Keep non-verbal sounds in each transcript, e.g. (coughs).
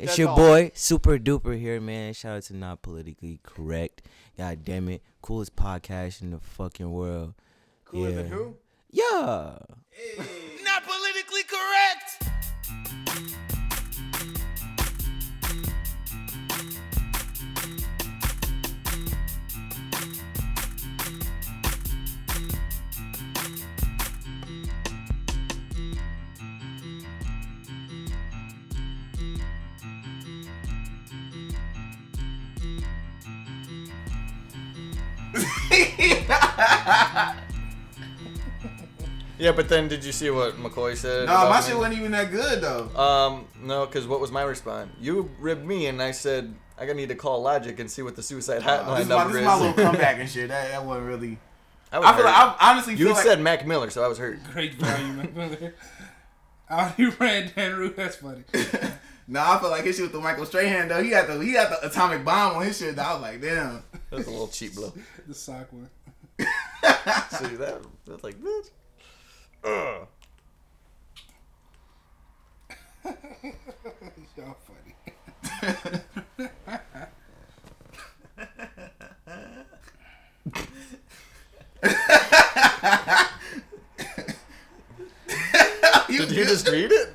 It's That's your all. boy, Super Duper here, man. Shout out to Not Politically Correct. God damn it. Coolest podcast in the fucking world. Cooler yeah. than who? Yeah. Not politically correct. Yeah, but then did you see what McCoy said? No, about my me? shit wasn't even that good though. Um, no, because what was my response? You ribbed me, and I said I gotta need to call Logic and see what the suicide Uh, hotline this, is my, this is. is my little (laughs) comeback and shit. That, that wasn't really. I, was I feel like. I honestly you feel like said Mac Miller, so I was hurt. Great value, man. Out you ran Dan Rue. That's funny. (laughs) No, I feel like his shit with the Michael Strahan though. He had the he had the atomic bomb on his shit. Though. I was like, damn. That was a little cheap blow. (laughs) The sock one. (laughs) See that? That's like bitch. Ugh. (laughs) Y'all funny. you Did good? you just read it?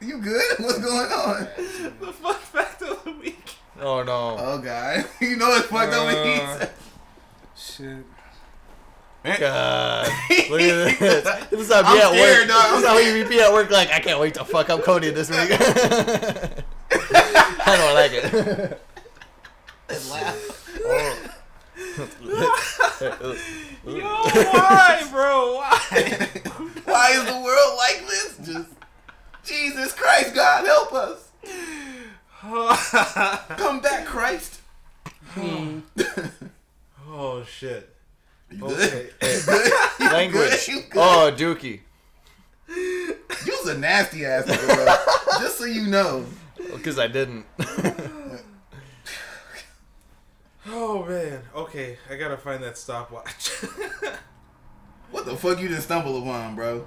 You good? What's going on? The fun fact of the week. Oh no. Oh god, (laughs) you know it's fucked up. when he Uh, said- Shit. God. Look at this. (laughs) This is how I'm me at scared, work. dog. This is how you be at work. Like I can't wait to fuck up Cody this week. (laughs) I don't like it. Yo, why, bro? Why? Why is the world like this? Just Jesus Christ, God help us. (laughs) Come back, Christ. Hmm. (laughs) oh shit. You? Okay. (laughs) You Language. You good? Oh, Dookie. You was a nasty ass nigga, bro. Just so you know. Because I didn't. Oh man. Okay, I gotta find that stopwatch. What the fuck you didn't stumble upon, bro?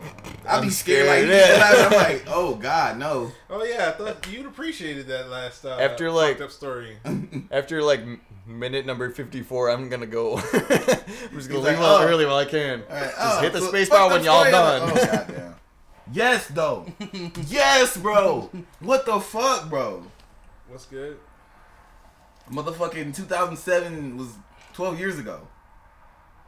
I'd be I'm scared. Like, scared, yeah. I'm like, (laughs) oh God, no. oh yeah, I thought you'd appreciate that last uh, After, like- fucked up story. (laughs) After like minute number 54, I'm gonna go. (laughs) I'm just gonna He's leave like, out oh. early while I can. All right, Just oh, hit the so space bar when y'all story. done. Oh, goddamn. Yes, though. yes, bro. What the fuck, bro? What's good? Motherfucking 2007 was 12 years ago.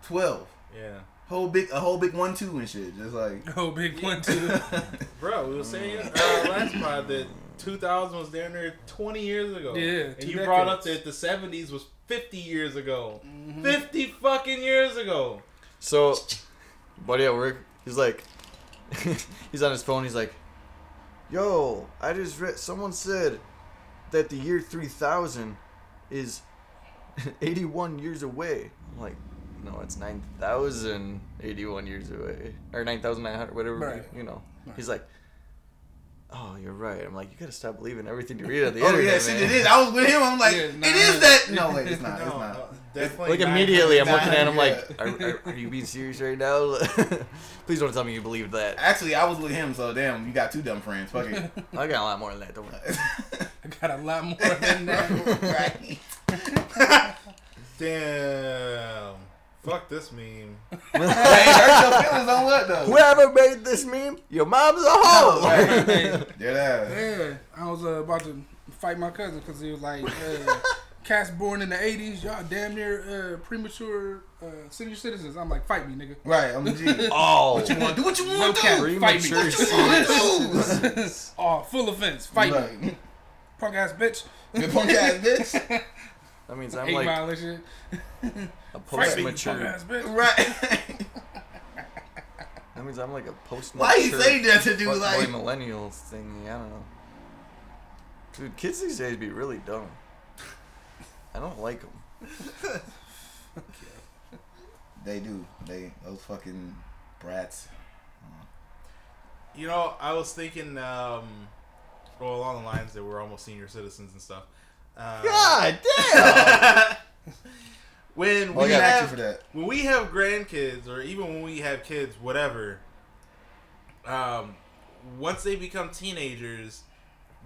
12. Yeah. Whole big, a whole big one two and shit. Just like. whole big one two. (laughs) Bro, we were saying uh, last pod that 2000 was down there 20 years ago. Yeah, And two you brought up that the 70s was 50 years ago. Mm-hmm. 50 fucking years ago. So, buddy at work, he's like, (laughs) he's on his phone. He's like, "Yo, I just read. Someone said that the year 3000 is (laughs) 81 years away." I'm like, "No, it's 9,081 years away, or 9,900, whatever. Right. You know." He's like. Oh, you're right. I'm like, you gotta stop believing everything you read on the (laughs) Oh internet, yeah, shit, man. it is. I was with him. I'm like, Yeah, it nah. is that. No, wait, (laughs) it's not. No, It's not. definitely. Like 900. immediately, I'm looking at him Yeah. like, are, are, are you being serious right now? (laughs) Please don't tell me you believe that. Actually, I was with him, so damn, you got two dumb friends. Fuck it. I got a lot more than that. Don't worry. I got a lot more than that. right. Damn. Fuck this meme. (laughs) (laughs) Hey, hurt your feelings on what though? Whoever made this meme, your mom's a hoe. (laughs) Right. Dead ass. Yeah, I was uh, about to fight my cousin because he was like, uh, cats born in the 80s, y'all damn near uh, premature uh, senior citizens. I'm like, fight me, nigga. Right, I'm the G. Oh, You want do what you No want to cap, do. fight me. Premature What you do? oh, full offense, fight me. Punk ass bitch. Good punk ass bitch. That means I'm Eight like mile and shit. a Fight me, you punk post-mature. Right. That means I'm like a post-mature. Why you say that to do fuckboy like? millennials thing? I don't know. Dude, kids these days be really dumb. I don't like them. (laughs) They do. They those fucking brats. You know, I was thinking, um, well, along the lines that we're almost senior citizens and stuff. Uh, God (laughs) damn! when We we have for that. when we have grandkids, or even when we have kids, whatever. Um, once they become teenagers,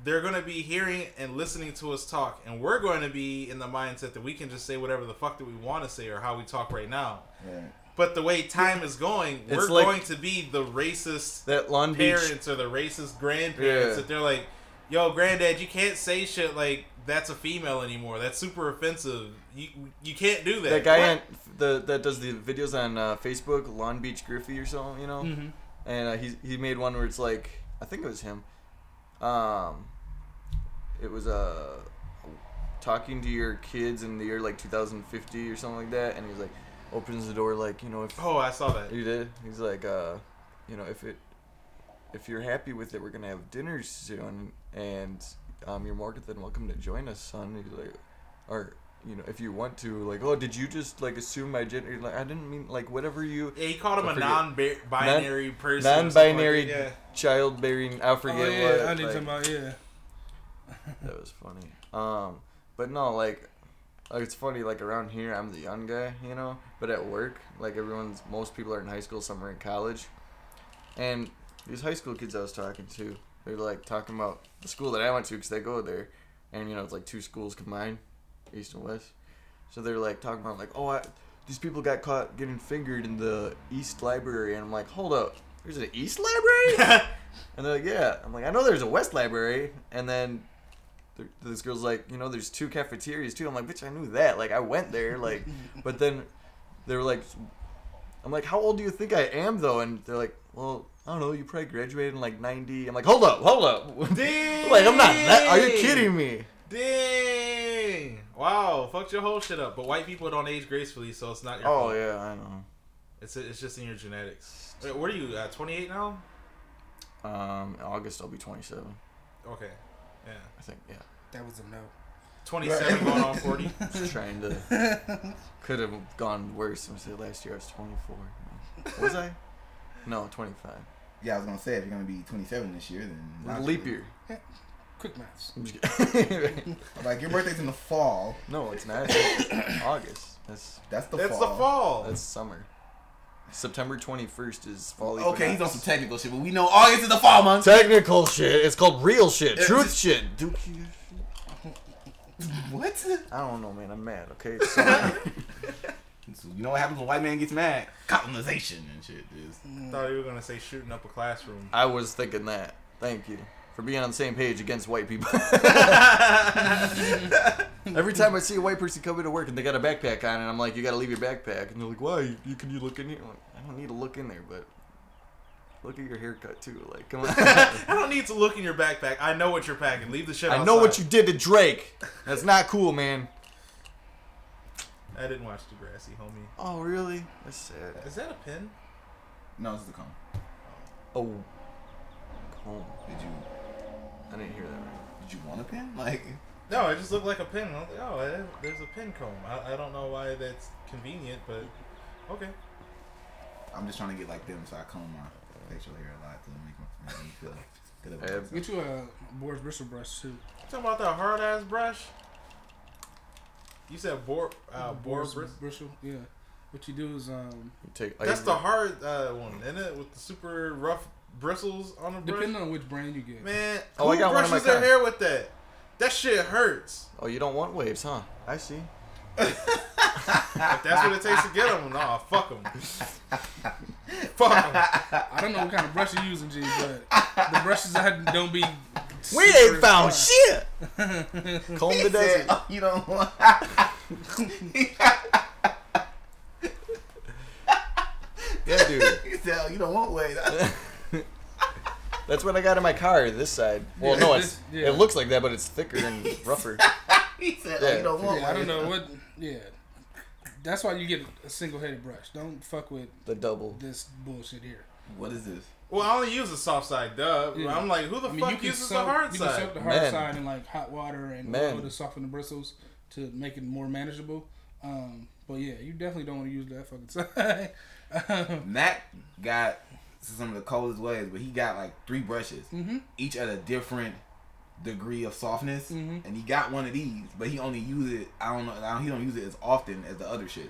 they're going to be hearing and listening to us talk, and we're going to be in the mindset that we can just say whatever the fuck that we want to say or how we talk right now. Yeah. But the way time is going, It's we're like- going to be the racist That Long Beach. parents or the racist grandparents Yeah. that they're like, "Yo, granddad, you can't say shit like that's a female anymore. That's super offensive. You you can't do that." That guy on the that does the videos on uh, Facebook, Long Beach Griffey or something, you know. Mm-hmm. And uh, he he made one where it's like I think it was him. Um, it was uh talking to your kids in the year like 2050 or something like that, and he's like opens the door like you know if Oh, I saw that. You did. He's like, uh, you know, if it, if you're happy with it, we're gonna have dinner soon, and um, you're more than welcome to join us, son. He's like, or you know, if you want to, like, oh, did you just like assume my gender? Like, I didn't mean like whatever you Yeah, he called him I a forget. non-binary person. or something like non-binary that. Yeah. childbearing. I Oh forget yeah, what. I did like, talking about yeah. that was funny. Um, but no, like, like it's funny. Like around here, I'm the young guy, you know. But at work, like everyone's, most people are in high school, some are in college, and these high school kids I was talking to, they're like talking about the school that I went to because they go there, and you know it's like two schools combined, east and west. So they're like talking about like, oh, I, these people got caught getting fingered in the east library, and I'm like, hold up, there's an east library. (laughs) And they're like, yeah. I'm like, I know there's a West Library. And then th- this girl's like, you know, there's two cafeterias too. I'm like, bitch, I knew that. Like, I went there. Like, but then they were like, I'm like, how old do you think I am though? And they're like, well, I don't know. You probably graduated in like '90. I'm like, hold up, hold up. (laughs) Dang. like, I'm not that. Are you kidding me? Dang! Wow, fucked your whole shit up. But white people don't age gracefully, so it's not your Oh fault. yeah, I know. It's it's just in your genetics. Wait, what are you? Uh, 28 now? Um, in August I'll be 27. Okay. Yeah. I think. Yeah. That was a no. 27 (laughs) going on 40. Just trying to. (laughs) Could have gone worse. I said last year I was 24. Was I? No, 25. Yeah, I was gonna say if you're gonna be 27 this year, then Leap year. Quick maths. I'm just kidding. (laughs) Like your birthday's in the fall. no, it's not. It's (coughs) August. That's That's the That's fall. the fall. that's summer. September 21st is fall. Okay, he's on some technical shit, but we know August is the fall month. technical shit. It's called real shit, It's truth just- shit. Dookie. (laughs) What? I don't know, man. I'm mad. Okay. (laughs) It's summer. So you know what happens when a white man gets mad? Colonization and shit. Just mm. thought you were gonna say shooting up a classroom. I was thinking that. Thank you for being on the same page against white people. (laughs) (laughs) Every time I see a white person come into work and they got a backpack on, and I'm like, "You got to leave your backpack," and they're like, "Why? You can you look in here?" I'm like, I don't need to look in there, but look at your haircut too. Like, come on. (laughs) I don't need to look in your backpack. I know what you're packing. Leave the shit I know what you did to Drake. That's not cool, man. I didn't watch Degrassi, homie. Oh, really? That's sad. Is that a pin? no, this is a comb. Oh, oh. home. Did you I didn't hear that right. did you want a pin? Like No, it just looked like a pin. I was like, oh, there's a pin comb. I, I don't know why that's convenient, but okay. I'm just trying to get like them, so I comb my facial hair a lot to make, my, make me feel good about I have- myself. Get you a Boris bristle brush too. talking about that hard ass brush? You said boar, uh, boar Boris bris- bristle. Yeah. What you do is um You take. I That's the hard uh, one, isn't it? With the super rough bristles on the brush. depending on which brand you get. Man, Oh, who I got one in brushes my their car. hair with that? That shit hurts. Oh, you don't want waves, huh? I see. (laughs) If that's what it takes to get them, nah, fuck them. (laughs) fuck 'em. I don't know what kind of brush you're using, G, but the brushes I don't be. We ain't found fine. shit. (laughs) Comb He the said, desert. "Oh, you don't want. (laughs) Yeah, dude. (laughs) he said, oh, you don't want weight. That's what I got in my car. This side. Well, no, it's Yeah. it looks like that, but it's thicker and rougher. he said, Yeah. oh, you don't want Yeah, I don't know what. Yeah, that's why you get a single-headed brush. Don't fuck with The double. this bullshit here. What is this? Well, I only use the soft side, duh. Yeah. I'm like, who the I mean, fuck you uses soak, the hard side? you can soak the hard Men. side in like hot water and Men. oil to soften the bristles to make it more manageable. Um, but yeah, you definitely don't want to use that fucking (laughs) side. um, Matt got some of the coldest ways, but he got like three brushes, hmm each at a different degree of softness, Mhm. and he got one of these, but he only use it. I don't know. I don't, he don't use it as often as the other shits,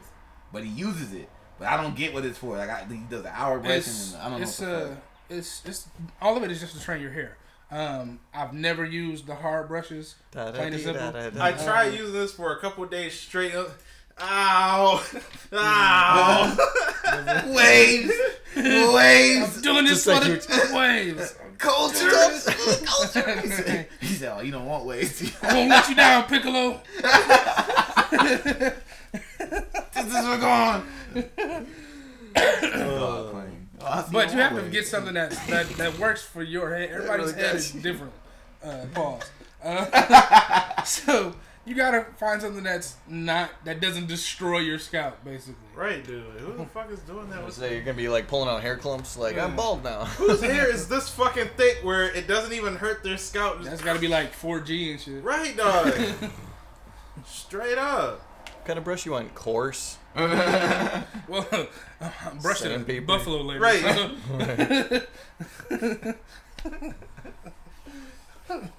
but he uses it. But I don't get what it's for. Like I, he does the hour brushing, it's and I don't know. it's what the fuck. It's it's all of it is just to train your hair. Um, I've never used the hard brushes. Plain and simple. I tried using this for a couple days straight. Up. Ow! (laughs) Ow! (laughs) Waves, waves, I'm doing this Just for like the (laughs) waves. culture. culture. He said, he "Oh, you don't want waves. I'm gonna let you down, Piccolo. this is what's going." (coughs) Oh, funny. Oh, But you want have to get something that that, that works for your head. Everybody's really head does. is (laughs) different. Uh, pause. Uh, (laughs) so you gotta find something that's not that doesn't destroy your scalp, basically. right, dude. Who the fuck is doing that? What's So you're gonna be like pulling out hair clumps, like I'm bald now. (laughs) Whose hair is this fucking thick where it doesn't even hurt their scalp? Just- That's gotta be like 4G and shit. right, dog. Straight up. what kind of brush you want? Coarse. (laughs) Well, I'm brushing a buffalo later. Right. (laughs)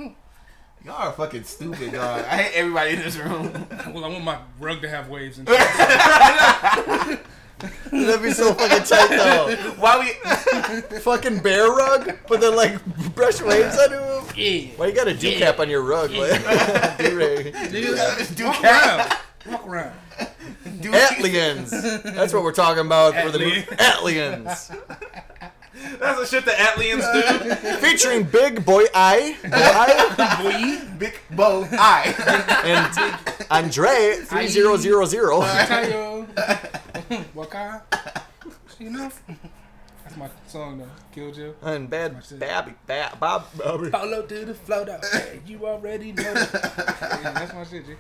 Y'all are fucking stupid, dog. I hate everybody in this room. well, I want my rug to have waves and shit. (laughs) That'd be so fucking tight though. Why we? fucking bear rug, but then like brush waves onto him. Yeah. Why you got a dew cap on your rug? Like, do-ray. Do Walk around. Walk around. Do ATLiens. That's what we're talking about for the movie. ATLien. ATLiens. That's the shit the ATLiens do. Featuring Big Boy I, Boy I (laughs) Big Bo I. and Andre 3000. Tayo. Waka. You know? That's my song though. Kill Jill. And bad Babby, Bab, Bob, Bobby. Follow to the float out. Hey, (laughs) you already know. yeah, that's my shit, G.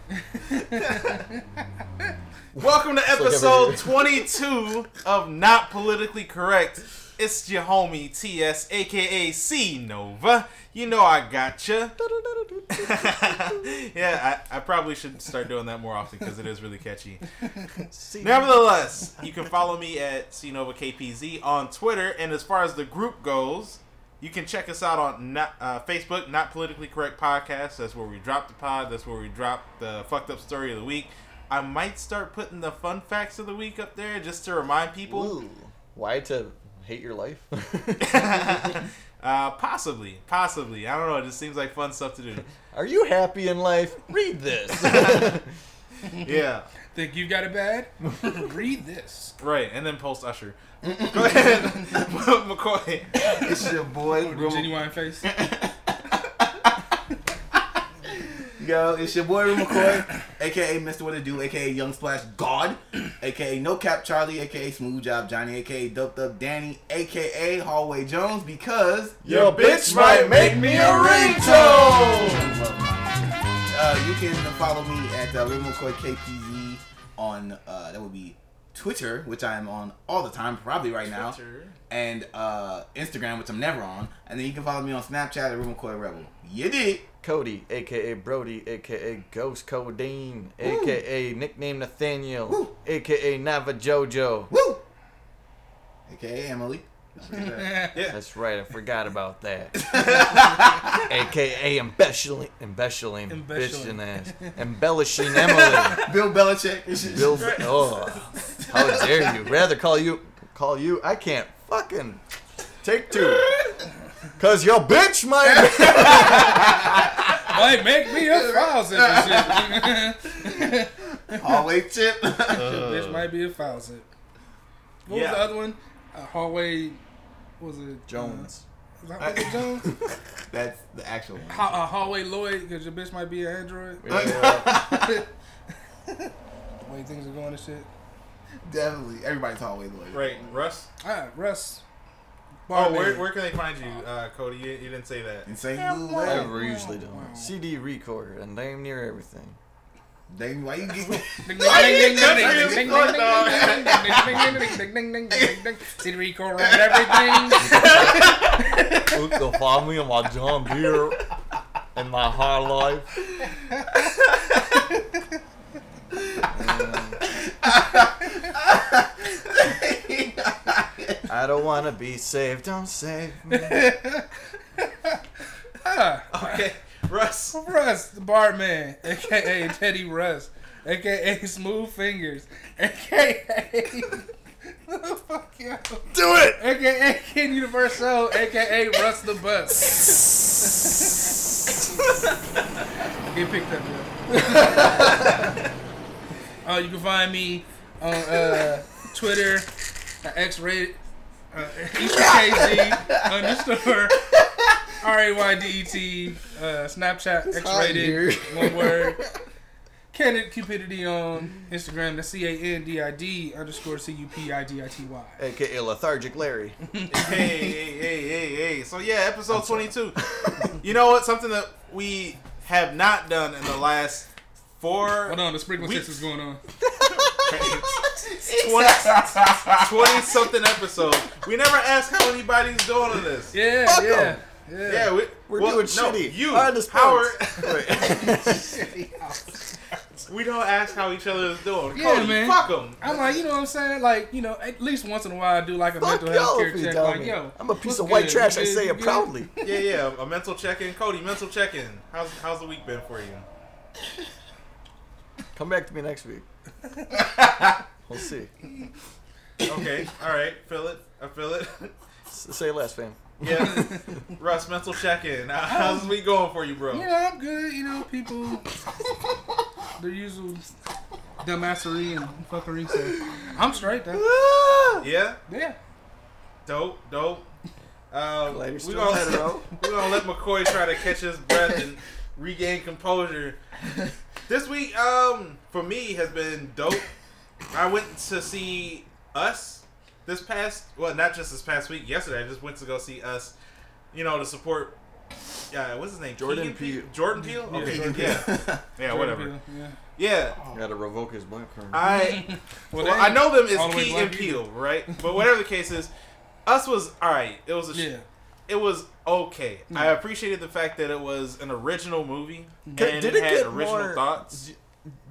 Welcome to episode 22 of Not Politically Correct. It's your homie TS, aka C Nova. You know I gotcha. (laughs) yeah, I, I probably should start doing that more often because it is really catchy. Nevertheless, you can follow me at CNovaKPZ on Twitter, and as far as the group goes, you can check us out on not, uh, Facebook, Not Politically Correct Podcast. That's where we drop the pod. That's where we drop the fucked up story of the week. I might start putting the fun facts of the week up there just to remind people. Ooh. Why to hate your life? (laughs) (laughs) uh, possibly, possibly. I don't know. It just seems like fun stuff to do. Are you happy in life? Read this. (laughs) Yeah, Think you've got it bad? Read this. right. And then post Usher. Go ahead, McCoy. It's your boy. The Rim- genuine face. Yo, it's your boy Rim McCoy, (coughs) aka Mr. What It Do, aka Young Splash God, (coughs) aka No Cap Charlie, aka Smooth Job Johnny, aka Doped Up Danny, aka Hallway Jones, because Your bitch might make me a ringtone. Uh, you can follow me at uh, McCoy KPZ on uh, that would be Twitter, which I am on all the time, probably right now, and uh, Instagram, which I'm never on, and then you can follow me on Snapchat at Rim McCoy Rebel. You did. Cody, aka Brody, aka Ghost Codeine, aka nickname Nathaniel, Woo. aka Nava Jojo. Woo! AKA Emily. Don't. (laughs) That's right, I forgot about that. (laughs) aka embellishing, embellishing, Embellishing. bitching ass, embellishing Emily. (laughs) Bill Belichick. and shit. Bill, oh, how dare you? Rather call you, call you. I can't fucking take two. Cause your bitch might. (laughs) Might make me a faucet and shit. (laughs) Hallway chip. (laughs) Your bitch might be a faucet. What Yeah. was the other one? Uh, hallway. what Was it Jones. Uh, was that, was Jones? That's the actual one. Ha- uh, hallway Lloyd, because your bitch might be an android. Yeah. The way things are going and shit. Definitely. Everybody's hallway lawyer. Right, Russ. Ah, Russ. Bar oh, where, where can they find you, uh, Cody? You, you didn't say that. In St. Louis. I we're usually doing CD record and damn near everything. Dang, why you get City Rico around everything. Look, they'll find me in my John Deere and my high life. I don't wanna be saved, don't save me. (laughs) Ah, Okay, Russ. Russ, the barman, aka Teddy Russ, aka Smooth Fingers, aka Fuck yeah. (laughs) Do it. AKA Ken Universo, AKA Russ the Bus. (laughs) Get picked up, yo. uh, you can find me on uh, Twitter at X-rated uh, KZ (laughs) underscore R A Y D E T uh, Snapchat. X-rated one word. (laughs) Candid Cupidity on Instagram. That's C A N D I D underscore C U P I D I T Y. AKA lethargic Larry. (laughs) hey, hey, hey, hey, hey. So yeah, episode twenty-two. you know what? Something that we have not done in the last four Hold on, the sprinkler Weeks. system's going on. 20, (laughs) 20 something episodes. We never ask how anybody's doing on this. Yeah, Fuck yeah, 'em. yeah. Yeah, we, We're well, doing no, shitty. You, On the Howard. (laughs) (laughs) we don't ask how each other is doing. Yeah, Cody, man. fuck them. I'm like, you know what I'm saying? Like, you know, at least once in a while I do like a Fuck mental health care check. Like, me. yo, I'm a piece of white good? trash. You I say it good? proudly. Yeah, yeah. A mental check-in. Cody, mental check-in. How's how's the week been for you? Come back to me next week. (laughs) We'll see. Okay, all right. Feel it. I feel it. S- Say less, fam. Yeah. (laughs) Russ, mental check-in. How- How's the week going for you, bro? Yeah, I'm good. You know, people, the usual dumbassery and fuckery. So I'm straight though. (laughs) Yeah. Yeah. Dope. Dope. Um, Glad you're we're still gonna hetero. we're gonna let McCoy try to catch his breath and regain composure. This week, um, for me has been dope. I went to see Us this past well, not just this past week. Yesterday, I just went to go see Us. You know, to support. Yeah, what's his name? Jordan Keegan Peele. Jordan Peele. Yeah, Okay, Jordan yeah, (laughs) yeah, whatever. Yeah. Yeah, Gotta revoke his black card. I (laughs) Well, well, I know them all the as way Key and either. Peele, right? But whatever the case is, Us was all right. It was a Yeah. It was okay. Mm. I appreciated the fact that it was an original movie and Did- it, did it had get original more- thoughts. D-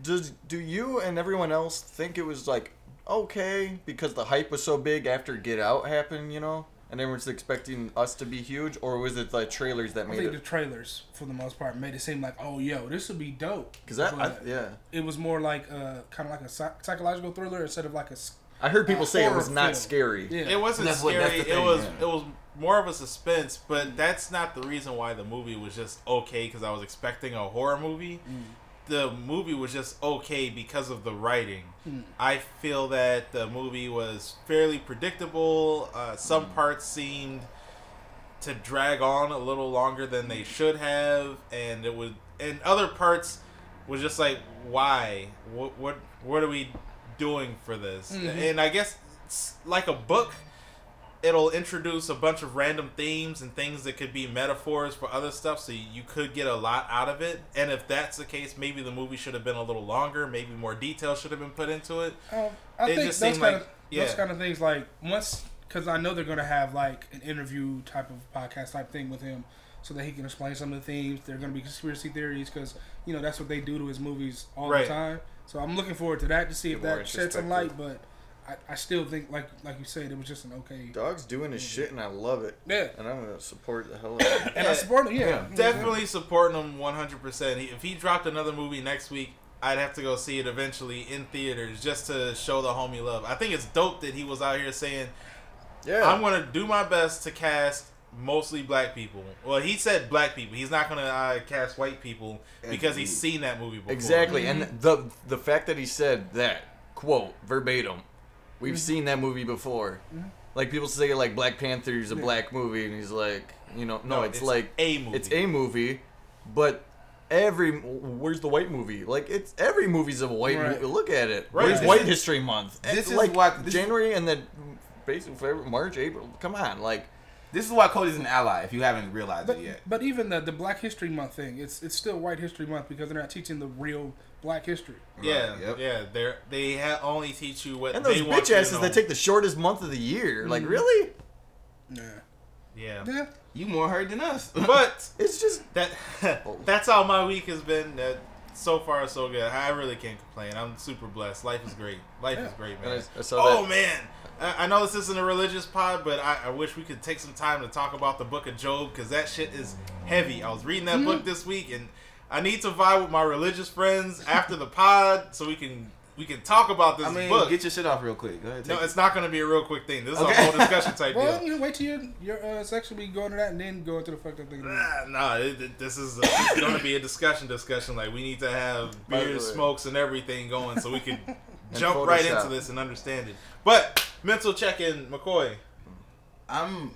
Does do you and everyone else think it was like okay because the hype was so big after Get Out happened, you know, and everyone's expecting us to be huge, or was it the trailers that made I made think the trailers, for the most part, made it seem like, oh, yo, this would be dope. Because that, I, yeah, it was more like uh, kind of like a psychological thriller instead of like a I heard people A say it was not film. scary. Yeah. It wasn't That's what- scary. that's the it was yeah. it was more of a suspense, but that's not the reason why the movie was just okay because I was expecting a horror movie. Mm. The movie was just okay because of the writing. Mm. I feel that the movie was fairly predictable. Uh, some Mm. parts seemed to drag on a little longer than they should have, and it would, and other parts was just like, why? What what what are we doing for this? Mhm. And I guess it's like a book. It'll introduce a bunch of random themes and things that could be metaphors for other stuff, so you could get a lot out of it. And if that's the case, maybe the movie should have been a little longer. Maybe more detail should have been put into it. Um, I It think just those kind like- of yeah. those kind of things like once because I know they're gonna have like an interview type of podcast type thing with him, so that he can explain some of the themes. They're gonna be conspiracy theories because you know that's what they do to his movies all Right. the time. So I'm looking forward to that to see if Get more that sheds some light. But I, I still think like like you said, it was just an okay. Dog's doing his shit, and I love it, Yeah, and I'm gonna support the hell out of it. (coughs) and I Yeah. support him. Yeah, Yeah. Definitely supporting him 100%. If he dropped another movie next week, I'd have to go see it eventually in theaters just to show the homie love. I think it's dope that he was out here saying, Yeah, I'm going to do my best to cast mostly black people. Well, he said black people. He's not going to uh, cast white people because he's seen that movie before. exactly, and the the fact that he said that quote verbatim, we've Mm-hmm. seen that movie before. Like people say, like Black Panther is a Yeah. black movie, and he's like, you know, no, No, it's, it's like a movie. It's a movie, but every where's the white movie? Like it's every movie's a white Right. movie. Look at it. Right, Where's this White is- History Month? this is like what- this- January and then basically February, March, April. Come on, like This is why Cody's an ally. If you haven't realized But it yet. but even the the Black History Month thing, it's it's still White History Month because they're not teaching the real Black history. Yeah, Right, yep. yeah. They're, they ha- only teach you what and they those want bitch you asses know. that take the shortest month of the year. Like Mm-hmm. really? Yeah, Yeah. yeah. You more hurt than us. (laughs) But It's just that (laughs) that's how my week has been. That so far so good. I really can't complain. I'm super blessed. Life is great. Life is great, man. I, I Oh that. man, I, I know this isn't a religious pod, but I, I wish we could take some time to talk about the Book of Job because that shit is heavy. I was reading that book this week, and I need to vibe with my religious friends after the pod so we can we can talk about this I mean, book. get your shit off real quick. Go ahead. no, take it's not going to be a real quick thing. This is Okay. a whole discussion type (laughs) Well, deal. you know, wait till your your uh, section we go into that and then go into the fucked up thing. Ah, no, it, it- this is going to be a discussion. Discussion like we need to have By the beers, smokes, and everything going so we can (laughs) (laughs) jump Photoshop. right into this and understand it. But mental check in, McCoy. I'm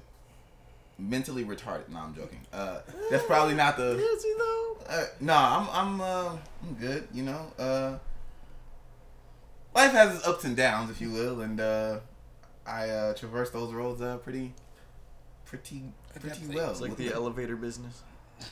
mentally retarded. No, I'm joking. Uh, that's probably not the. Is he though? Uh, no, I'm I'm uh, I'm good. You know, uh, life has its ups and downs, if you will, and uh, I uh, traverse those roads uh, pretty, pretty, pretty well. It's like the elevator business. (laughs)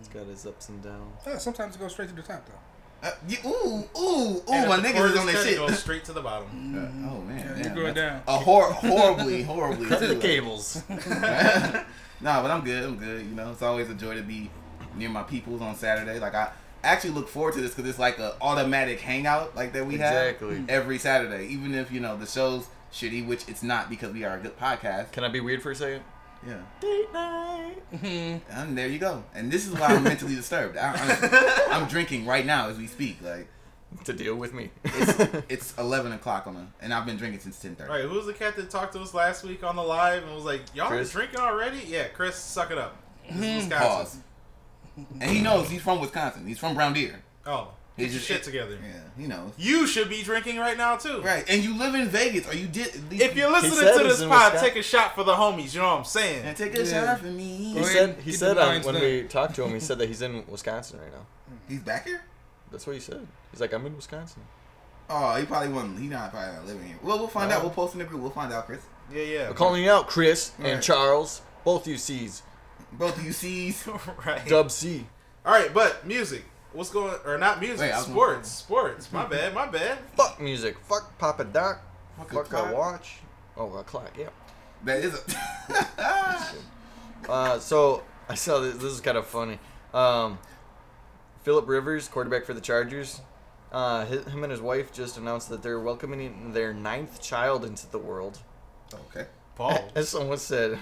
It's got its ups and downs. Uh, sometimes it goes straight to the top though. Uh, yeah, ooh, ooh, ooh, And my niggas is on cut, that it shit. Goes straight to the bottom. (laughs) Uh, oh man, Yeah, you're going down. A hor- horribly, (laughs) horribly. Cut to the cables. (laughs) nah, but I'm good. I'm good. You know, it's always a joy to be near my peoples on Saturday. Like I actually look forward to this because it's like a automatic hangout like that we Exactly. have every Saturday. Even if you know the show's shitty, which it's not because we are a good podcast. Can I be weird for a second? Yeah, Date night. Mm-hmm. and there you go. And this is why I'm mentally disturbed. I, honestly, (laughs) I'm drinking right now as we speak. Like To deal with me. it's, (laughs) it's 11 o'clock on a, and I've been drinking since 10:30. All right, who was the cat that talked to us last week on the live and was like, "Y'all are Chris? drinking already?" Yeah, Chris, suck it up. This is mm-hmm. Wisconsin. Pause. And he knows he's from Wisconsin. He's from Brown Deer. Oh, He get your just- shit together. Yeah, you know. You should be drinking right now too. Right, and you live in Vegas, or you did. If you're listening to this pod, take a shot for the homies. You know what I'm saying? and take a Yeah. shot for me. He Go ahead, said he said um, when we talked to him, he (laughs) said that he's in Wisconsin right now. He's back here. That's what he said. He's like, I'm in Wisconsin. Oh, he probably wasn't. He not probably not living here. Well, we'll find Oh. out. We'll post in the group. We'll find out, Chris. Yeah, yeah. I'm calling you out, Chris and Right. Charles, both you C's. Both of you C's. (laughs) right. Dub C. All right, but music. What's going? Or not music? Wait, I was- sports. Sports. My bad. My bad. (laughs) Fuck music. Fuck Papa Doc. Fuck a Fuck clock. a watch. Oh, a clock. Yeah. That is a. (laughs) Uh, so I saw this. This is kind of funny. Um, Philip Rivers, quarterback for the Chargers, uh, hi- him and his wife just announced that they're welcoming their ninth child into the world. okay. Paul. (laughs) As someone said,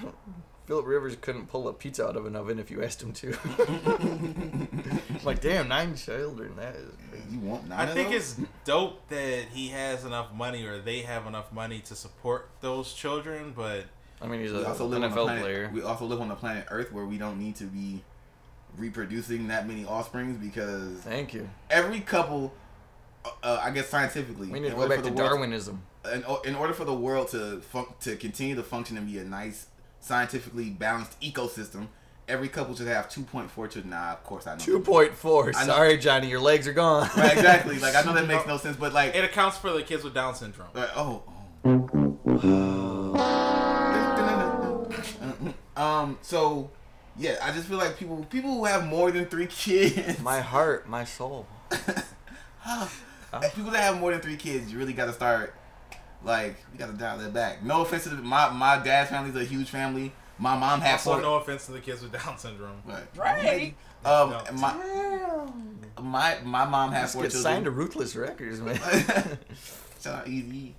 Philip Rivers couldn't pull a pizza out of an oven if you asked him to. (laughs) Like, damn, nine children. That is crazy. You want nine I of think those? it's dope that he has enough money or they have enough money to support those children, but I mean, he's We an also live on the NFL planet. player. We also live on the planet Earth where we don't need to be reproducing that many offsprings because Thank you. every couple, uh, uh, I guess scientifically, We need in to go order back for to the world Darwinism. in, in order for the world to fun- to continue to function and be a nice, scientifically balanced ecosystem, every couple should have 2.4 children. Nah, of course I know. 2.4. I know. Sorry, Johnny, your legs are gone. Right, exactly. Like I know that (laughs) makes no sense, but like, it accounts for the kids with Down syndrome. like, oh. oh. (sighs) um. So, yeah, I just feel like people people who have more than three kids. my heart, my soul. (laughs) people that have more than three kids, you really got to start. Like, you got to dial that back. No offense to the, my my dad's family's a huge family. My mom had Also, four. no offense to the kids with Down syndrome. Right. Right. Um, No. my my my mom had Let's four get children. signed to Ruthless Records, man. (laughs) Shout out Eazy.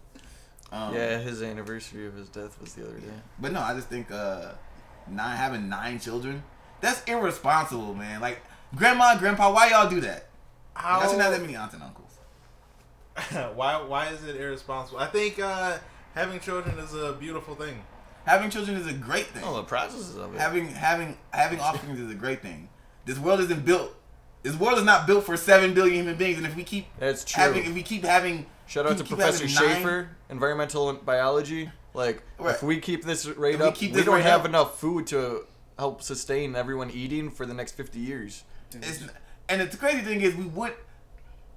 Um, yeah, his anniversary of his death was the other day. But no, I just think uh, nine having nine children, that's irresponsible, man. Like grandma, grandpa, why y'all do that? Like, I shouldn't have that many aunts and uncles. (laughs) why? Why is it irresponsible? I think uh, having children is a beautiful thing. Having children is a great thing. Oh, the processes of it. having having having offspring is a great thing. This world isn't built. This world is not built for seven billion human beings, and if we keep That's true. having, if we keep having, Shout out to Professor having nine- Schaefer, environmental biology. Like, Right. if we keep this rate If we up, keep we don't have up- enough food to help sustain everyone eating for the next 50 years. It's, and the crazy thing is, we would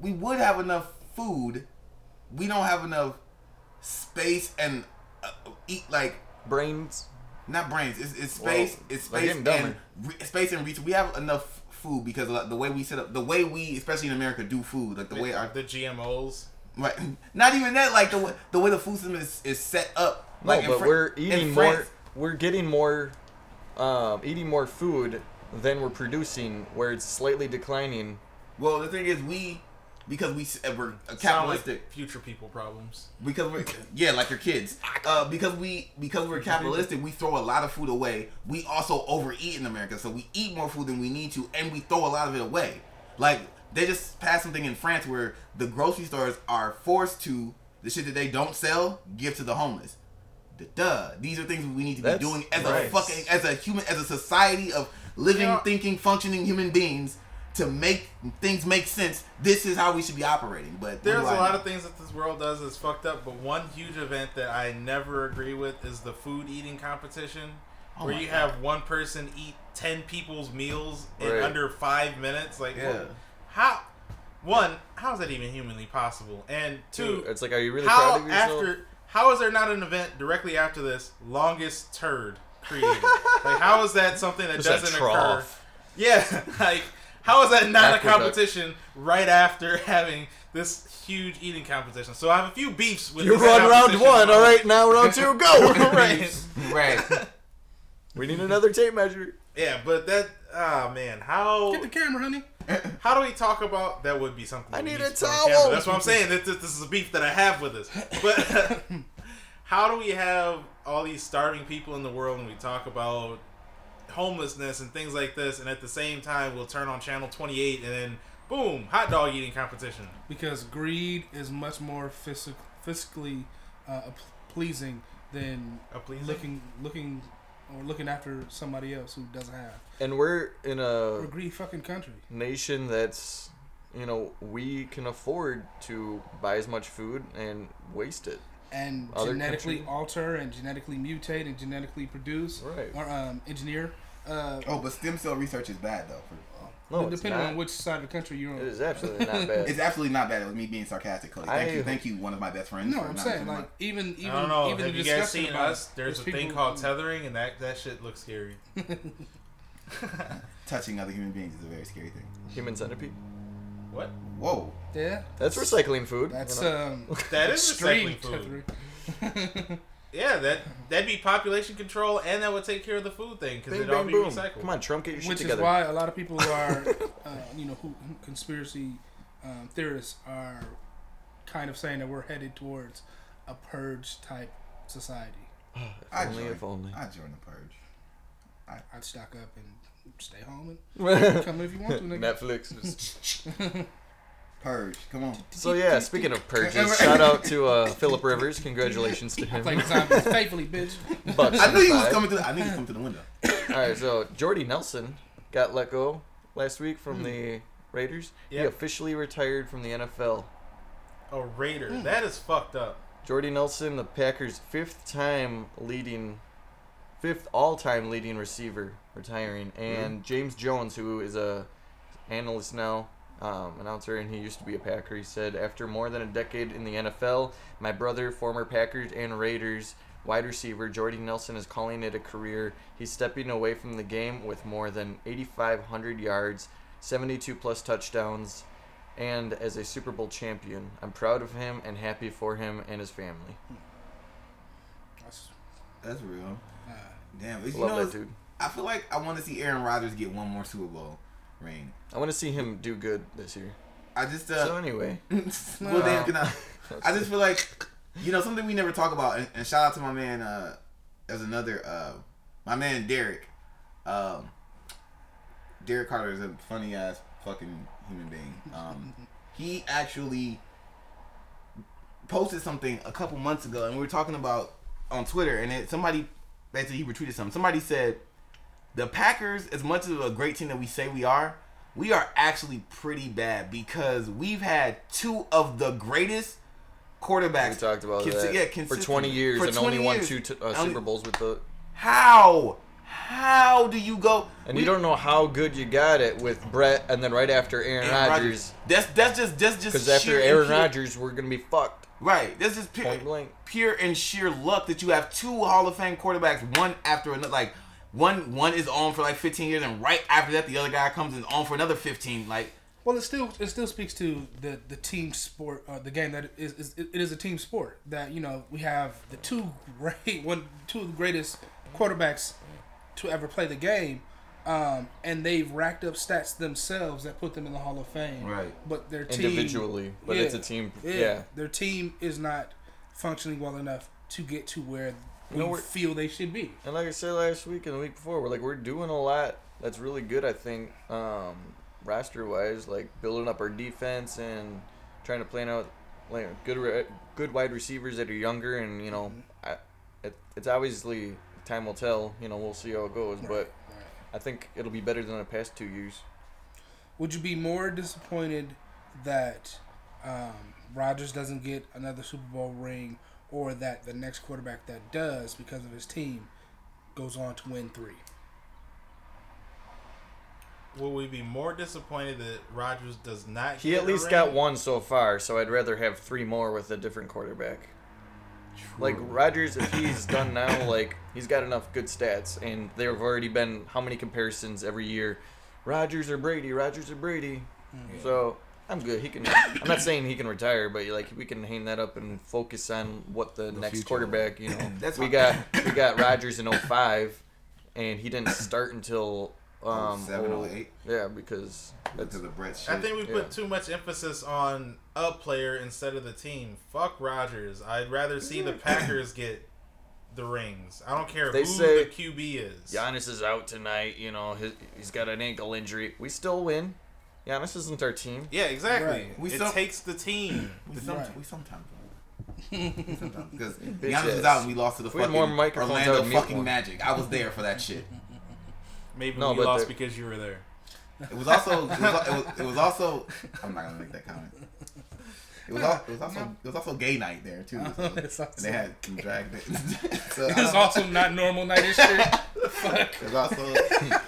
we would have enough food. We don't have enough space and uh, eat like Brains. not brains. It's, it's space. Well, it's space getting dumber. and re- space and reach. We have enough food because of the way we set up, the way we, especially in America, do food. Like the way our the GMOs. right, (laughs) not even that. Like the way, the way the food system is, is set up. No, Like in but Fran- we're eating more. France- We're getting more, um, eating more food than we're producing, where it's slightly declining. Well, the thing is, we because we s- uh, we're Sound capitalistic. like future people problems. because we're yeah, like your kids. Uh, because we because we're capitalistic, we throw a lot of food away. We also overeat in America, so we eat more food than we need to, and we throw a lot of it away. Like they just passed something in France where the grocery stores are forced to the shit that they don't sell give to the homeless. Duh. These are things we need to be That's doing as a fucking as a human as a society of living, Yeah. thinking, functioning human beings to make things make sense. This is how we should be operating. But There's do a I lot know? of things that this world does is fucked up, but one huge event that I never agree with is the food eating competition, Oh where you God. have one person eat ten people's meals in under five minutes. Like, Yeah. what- how? One, how is that even humanly possible? And two, Dude, it's like, are you really how proud of yourself? after? How is there not an event directly after this longest turd created? (laughs) like, how is that something that Just doesn't occur? trough. Yeah, (laughs) like how is that not Aqueduct. a competition right after (laughs) having this huge eating competition? So I have a few beefs with You this run round one, all right. Now round two, go. (laughs) right. (laughs) right. We need another tape measure. Yeah, but that ah man, how Get the camera, honey. how do we talk about that? Would be something. I need a towel. camera. That's what I'm saying. This, this, this is a beef that I have with this. But how do we have all these starving people in the world and we talk about homelessness and things like this, and at the same time we'll turn on channel 28 and then boom, hot dog eating competition. Because greed is much more physic- fiscally uh, pleasing than A pleasing? looking looking or looking after somebody else who doesn't have. And we're in We're a a greedy fucking country. nation that's, you know, we can afford to buy as much food and waste it. and Other genetically country- alter and genetically mutate and genetically produce Right. or um, engineer. Uh, Oh, but stem cell research is bad though. For, No, it's depending not. on which side of the country you're on. It is absolutely (laughs) not bad. it's absolutely not bad. It was me being sarcastic, Cody. Thank I- you, thank you, one of my best friends. No, for I'm not saying listening to like even even I don't know. even Have the you guys seen us? There's a people thing who- called tethering, and that that shit looks scary. (laughs) (laughs) touching other human beings is a very scary thing. Human centipede. What? Whoa. Yeah, That's recycling food. that's you know? um That is recycling food. Tethering. Yeah, that that'd be population control, and that would take care of the food thing because Bing, it'd all bang, be boom. recycled. Come on, Trump, get your shit together. Which is together. why a lot of people who are, (laughs) uh, you know, who, who conspiracy um, theorists are kind of saying that we're headed towards a purge type society. (sighs) If I only, join. if only. I join the purge. I'd stock up and stay home and (laughs) come if you want to. Nigga. Netflix. Just... (laughs) Purge. Come on. So yeah, speaking of purges, shout out to uh, Philip Rivers. Congratulations to (laughs) him. Play zombies faithfully, bitch. (laughs) Bucks I knew he was 75. coming to. I knew he was coming to the window. All right, so Jordy Nelson got let go last week from Hmm. the Raiders. He Yeah. officially retired from the NFL. A Raider. That is fucked up. Jordy Nelson, the Packers' fifth time leading, fifth all-time leading receiver, retiring, and James Jones, who is a analyst now, um, announcer, and he used to be a Packer. He said, after more than a decade in the NFL, my brother, former Packers and Raiders wide receiver Jordy Nelson, is calling it a career. He's stepping away from the game with more than 8,500 yards, 72 plus touchdowns and as a Super Bowl champion. I'm proud of him and happy for him and his family. That's, That's real. uh, Damn. You Love know, that dude. I feel like I want to see Aaron Rodgers get one more Super Bowl ring. I want to see him do good this year. I just So uh. anyway, (laughs) well, then, can (laughs) I, I just feel like you know something we never talk about, and, and shout out to my man. Uh, as another uh, my man Derek. Um, Derek Carter is a funny ass fucking human being. Um, (laughs) he actually posted something a couple months ago, and we were talking about on Twitter, and it, somebody basically he retweeted something. Somebody said the Packers, as much of a great team that we say we are, we are actually pretty bad because we've had two of the greatest quarterbacks. we talked about that yeah, for 20 years For and 20 only won years. two t- uh, Super Bowls with the. How? How do you go? And we- you don't know how good you got it with Brett, and then right after Aaron, Aaron Rodgers, That's that's just that's just because after Aaron Rodgers, we're gonna be fucked. Right. That's just pure, pure and sheer luck that you have two Hall of Fame quarterbacks, one after another. Like one one is on for like 15 years, and right after that, the other guy comes and on for another 15. Like well, it still it still speaks to the the team sport, uh, the game that is, is it is a team sport. That you know we have the two (laughs) great one two of the greatest quarterbacks to ever play the game. Um, and they've racked up stats themselves that put them in the Hall of Fame. Right. But their team Individually, but it's a team. Yeah. Their team is not functioning well enough to get to where we feel they should be. And like I said last week and the week before, we're like we're doing a lot that's really good. I think. Um, roster wise, like building up our defense and trying to plan out like good re- good wide receivers that are younger and you know, I, it, it's obviously time will tell. You know, we'll see how it goes, but I think it'll be better than the past two years. Would you be more disappointed that um, Rodgers doesn't get another Super Bowl ring, or that the next quarterback that does, because of his team, goes on to win three? Will we be more disappointed that Rodgers does not? He get at a least ring? got one so far, so I'd rather have three more with a different quarterback. Like Rodgers, if he's done now, like he's got enough good stats, and there have already been how many comparisons every year, Rodgers or Brady, Rodgers or Brady. Hmm. So I'm good. He can. (coughs) I'm not saying he can retire, but like we can hang that up and focus on what the, The next future. quarterback. You know, (coughs) That's we got we (coughs) got Rodgers in 05, and he didn't start until um seven oh- or eight Yeah, because that's to the Brett shit. I think we put Yeah. too much emphasis on a player instead of the team. Fuck Rodgers. I'd rather see the Packers get the rings. I don't care They who say- the QB is. Giannis is out tonight. You know, his, he's got an ankle injury. We still win. Giannis isn't our team. Yeah, exactly. Right. We it some- takes the team. we, some, Right. we sometimes. (laughs) We because Bitch (laughs) Giannis was out and we lost to the If we had fucking more Orlando fucking one. Magic. I was there for that shit. Maybe No, we but lost the- because you were there. It was also it was, it was, it was also I'm not gonna make that comment. It was, al- it was also it was also gay night there too. So, (laughs) and It's also- they had some drag. (laughs) (laughs) so, It's also not normal night and shit. Fuck. it was also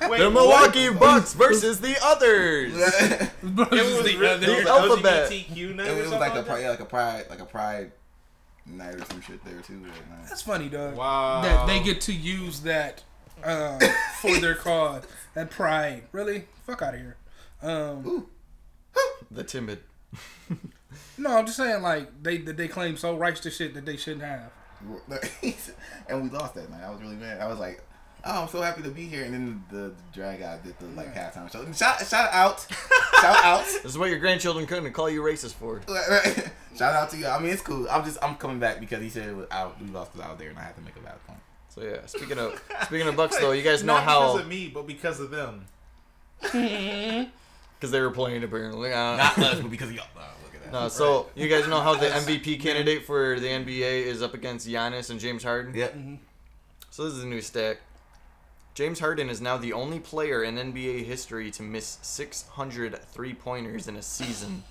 Wait, the Milwaukee Bucks versus the others. it was the the, other- the alphabet. LGBTQ night or was something like a pride, yeah, like a pride like a pride night or some shit there too. Like, man. That's funny, dog. Wow. That they get to use that um, for their cause. That pride. Really? Fuck out of here. Um, the timid. No, I'm just saying, like they they claim so rights to shit that they shouldn't have. (laughs) and we lost that night. I was really mad. I was like, "Oh, I'm so happy to be here." And then the, the drag out did the like halftime show. Shout shout out, shout out, (laughs) This is what your grandchildren couldn't call you racist for. (laughs) shout out to you. I mean, it's cool. I'm just I'm coming back because he said it was out. We lost because I was there, and I had to make a valid point. So yeah, speaking of speaking of Bucks though, you guys know Not how because of me, but because of them. because they were playing apparently. Uh, Not us, but because of y'all. Look at that. no, so you guys know how the MVP candidate for the NBA is up against Giannis and James Harden. Yep. Mm-hmm. So this is a new stat. James Harden is now the only player in NBA history to miss 600 three-pointers in a season.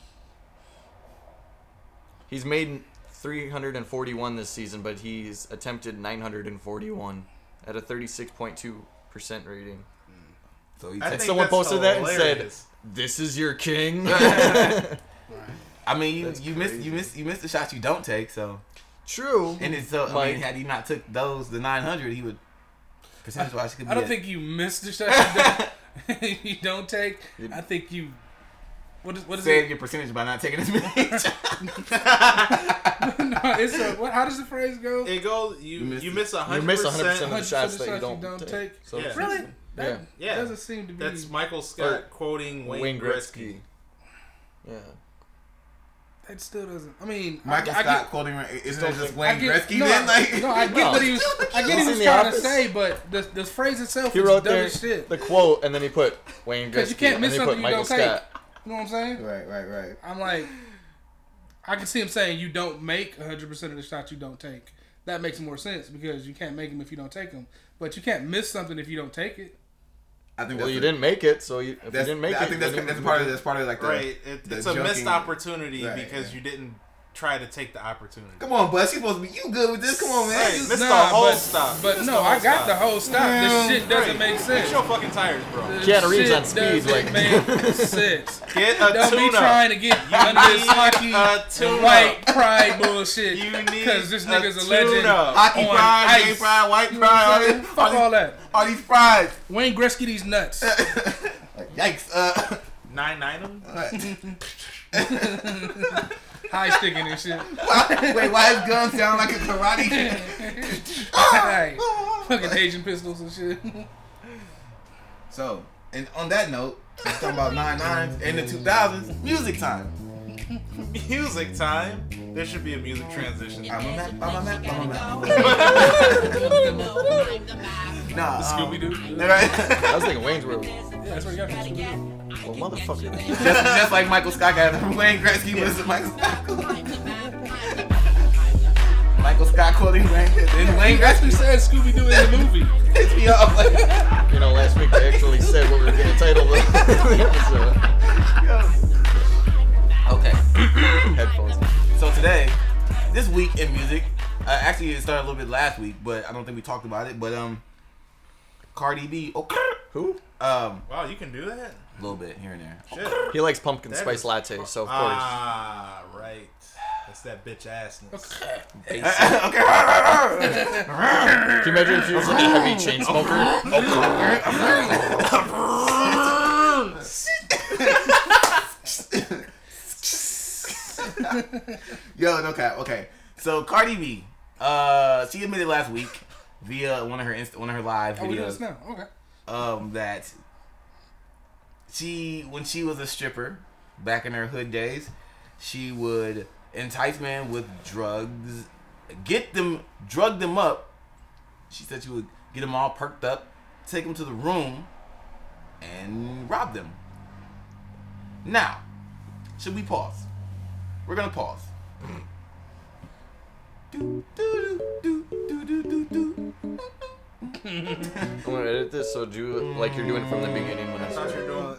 He's made 341 this season, but he's attempted 941 at a 36.2% rating. So he I think someone that's posted that and said- This is your king. (laughs) (laughs) I mean, you That's you missed crazy. you missed you missed the shots you don't take. So True. and it's so I Like- mean, had he not took those the 900, he would percentage wise he could be. I don't at- think you missed the shot. You don't, (laughs) (laughs) you don't take. I think you. What is what is save it? your percentage by not taking as (laughs) many. no, it's a, what, how does the phrase go? It goes you You you, miss a You hundred miss 100% of the 100% shots that you don't, you don't take. take. So Yeah. Really? That Yeah. Yeah. doesn't seem to be. That's Michael Scott quoting Wayne, Wayne Gretzky. Gretzky. Yeah. That still doesn't. I mean, Michael I, I Scott get, quoting isn't Don't it just Wayne I get, Gretzky no, then? Like no, I get No. (laughs) what he was. I get He's he was trying office. to say, but the the phrase itself He is wrote dumb there as shit. the quote, and then he put Wayne Gretzky, 'Cause you can't and miss then he something put you Michael don't take. Scott. You know what I'm saying? right, right, right. I'm like, I can see him saying you don't make 100 percent of the shots you don't take. That makes more sense because you can't make them if you don't take them. But you can't miss something if you don't take it. I think Well, that's you the- didn't make it, so you, if you That's, didn't make I it, think that's, that's part of that's part of like the Right. It, the it's a missed opportunity Right, because yeah. you didn't try to take the opportunity. Come on, bus. You supposed to be you good with this? Come on, man. Right, You- miss the whole but, stop. But Miss no, I got stop. the whole stop. Yeah. This shit doesn't Right. make sense. Fix your fucking tires, bro. This Keanu Reeves shit on speed, doesn't like- make (laughs) sense. Get a Don't be trying to get you under this need hockey white pride bullshit. You need because this a nigga's a legend. tuna. Hockey on pride, ice. gay pride, white You know what I'm pride, saying? all, Fuck these, all that. all these prides. Wayne Gretzky, these nuts. (laughs) Yikes. Uh, (laughs) Nine nine them. (laughs) High sticking and shit. wait, why his gun sound like a karate? (laughs) Right. Fucking Asian pistols and shit. (laughs) so, and on that note, we're talking about nine nines in the two thousands, music time. Music time. There should be a music transition. I'm a map, I'm a map, I'm a map. Nah, um, Scooby Doo. Right? I was thinking Wayne's World. Yeah, that's what you got from Scooby Doo. Well, motherfucker. (laughs) just, just like Michael Scott got it (laughs) from Wayne Gretzky was Michael Scott. Michael Scott (laughs) quoting Wayne. Then Wayne actually Gretzky said Scooby Doo in the movie. pissed me off. Like, You know, last week they actually said what we were going to title the episode. okay. (coughs) Headphones. So today, this week in music, uh, actually it started a little bit last week, but I don't think we talked about it. But um, Cardi B, okay, Who? um, Wow, you can do that? A little bit here and there. Shit. He likes pumpkin That spice is- latte, so of course. Ah, right. That's that bitch assness. okay. Can you imagine if he was like a heavy chain smoker? Yo, no cap. Okay, so Cardi B, uh, she admitted last week via one of her inst- one of her live Oh, we do this videos, now. Okay. um, that she when she was a stripper back in her hood days, she would entice men with drugs, get them, drug them up. She said she would get them all perked up, take them to the room, and rob them. Now, should we pause? We're gonna pause. Do, do, do, do, do, do, do. I'm gonna edit this so do like you're doing it from the beginning when I I thought start. you were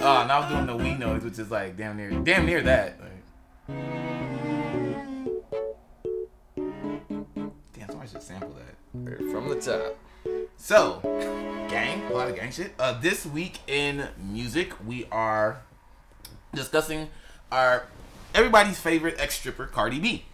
Oh, now I'm doing the we noise, which is like damn near, damn near that. Damn, somebody should sample that. Right From the top. So, gang, a lot of gang shit. Uh, this week in music, we are discussing our everybody's favorite ex stripper, Cardi B.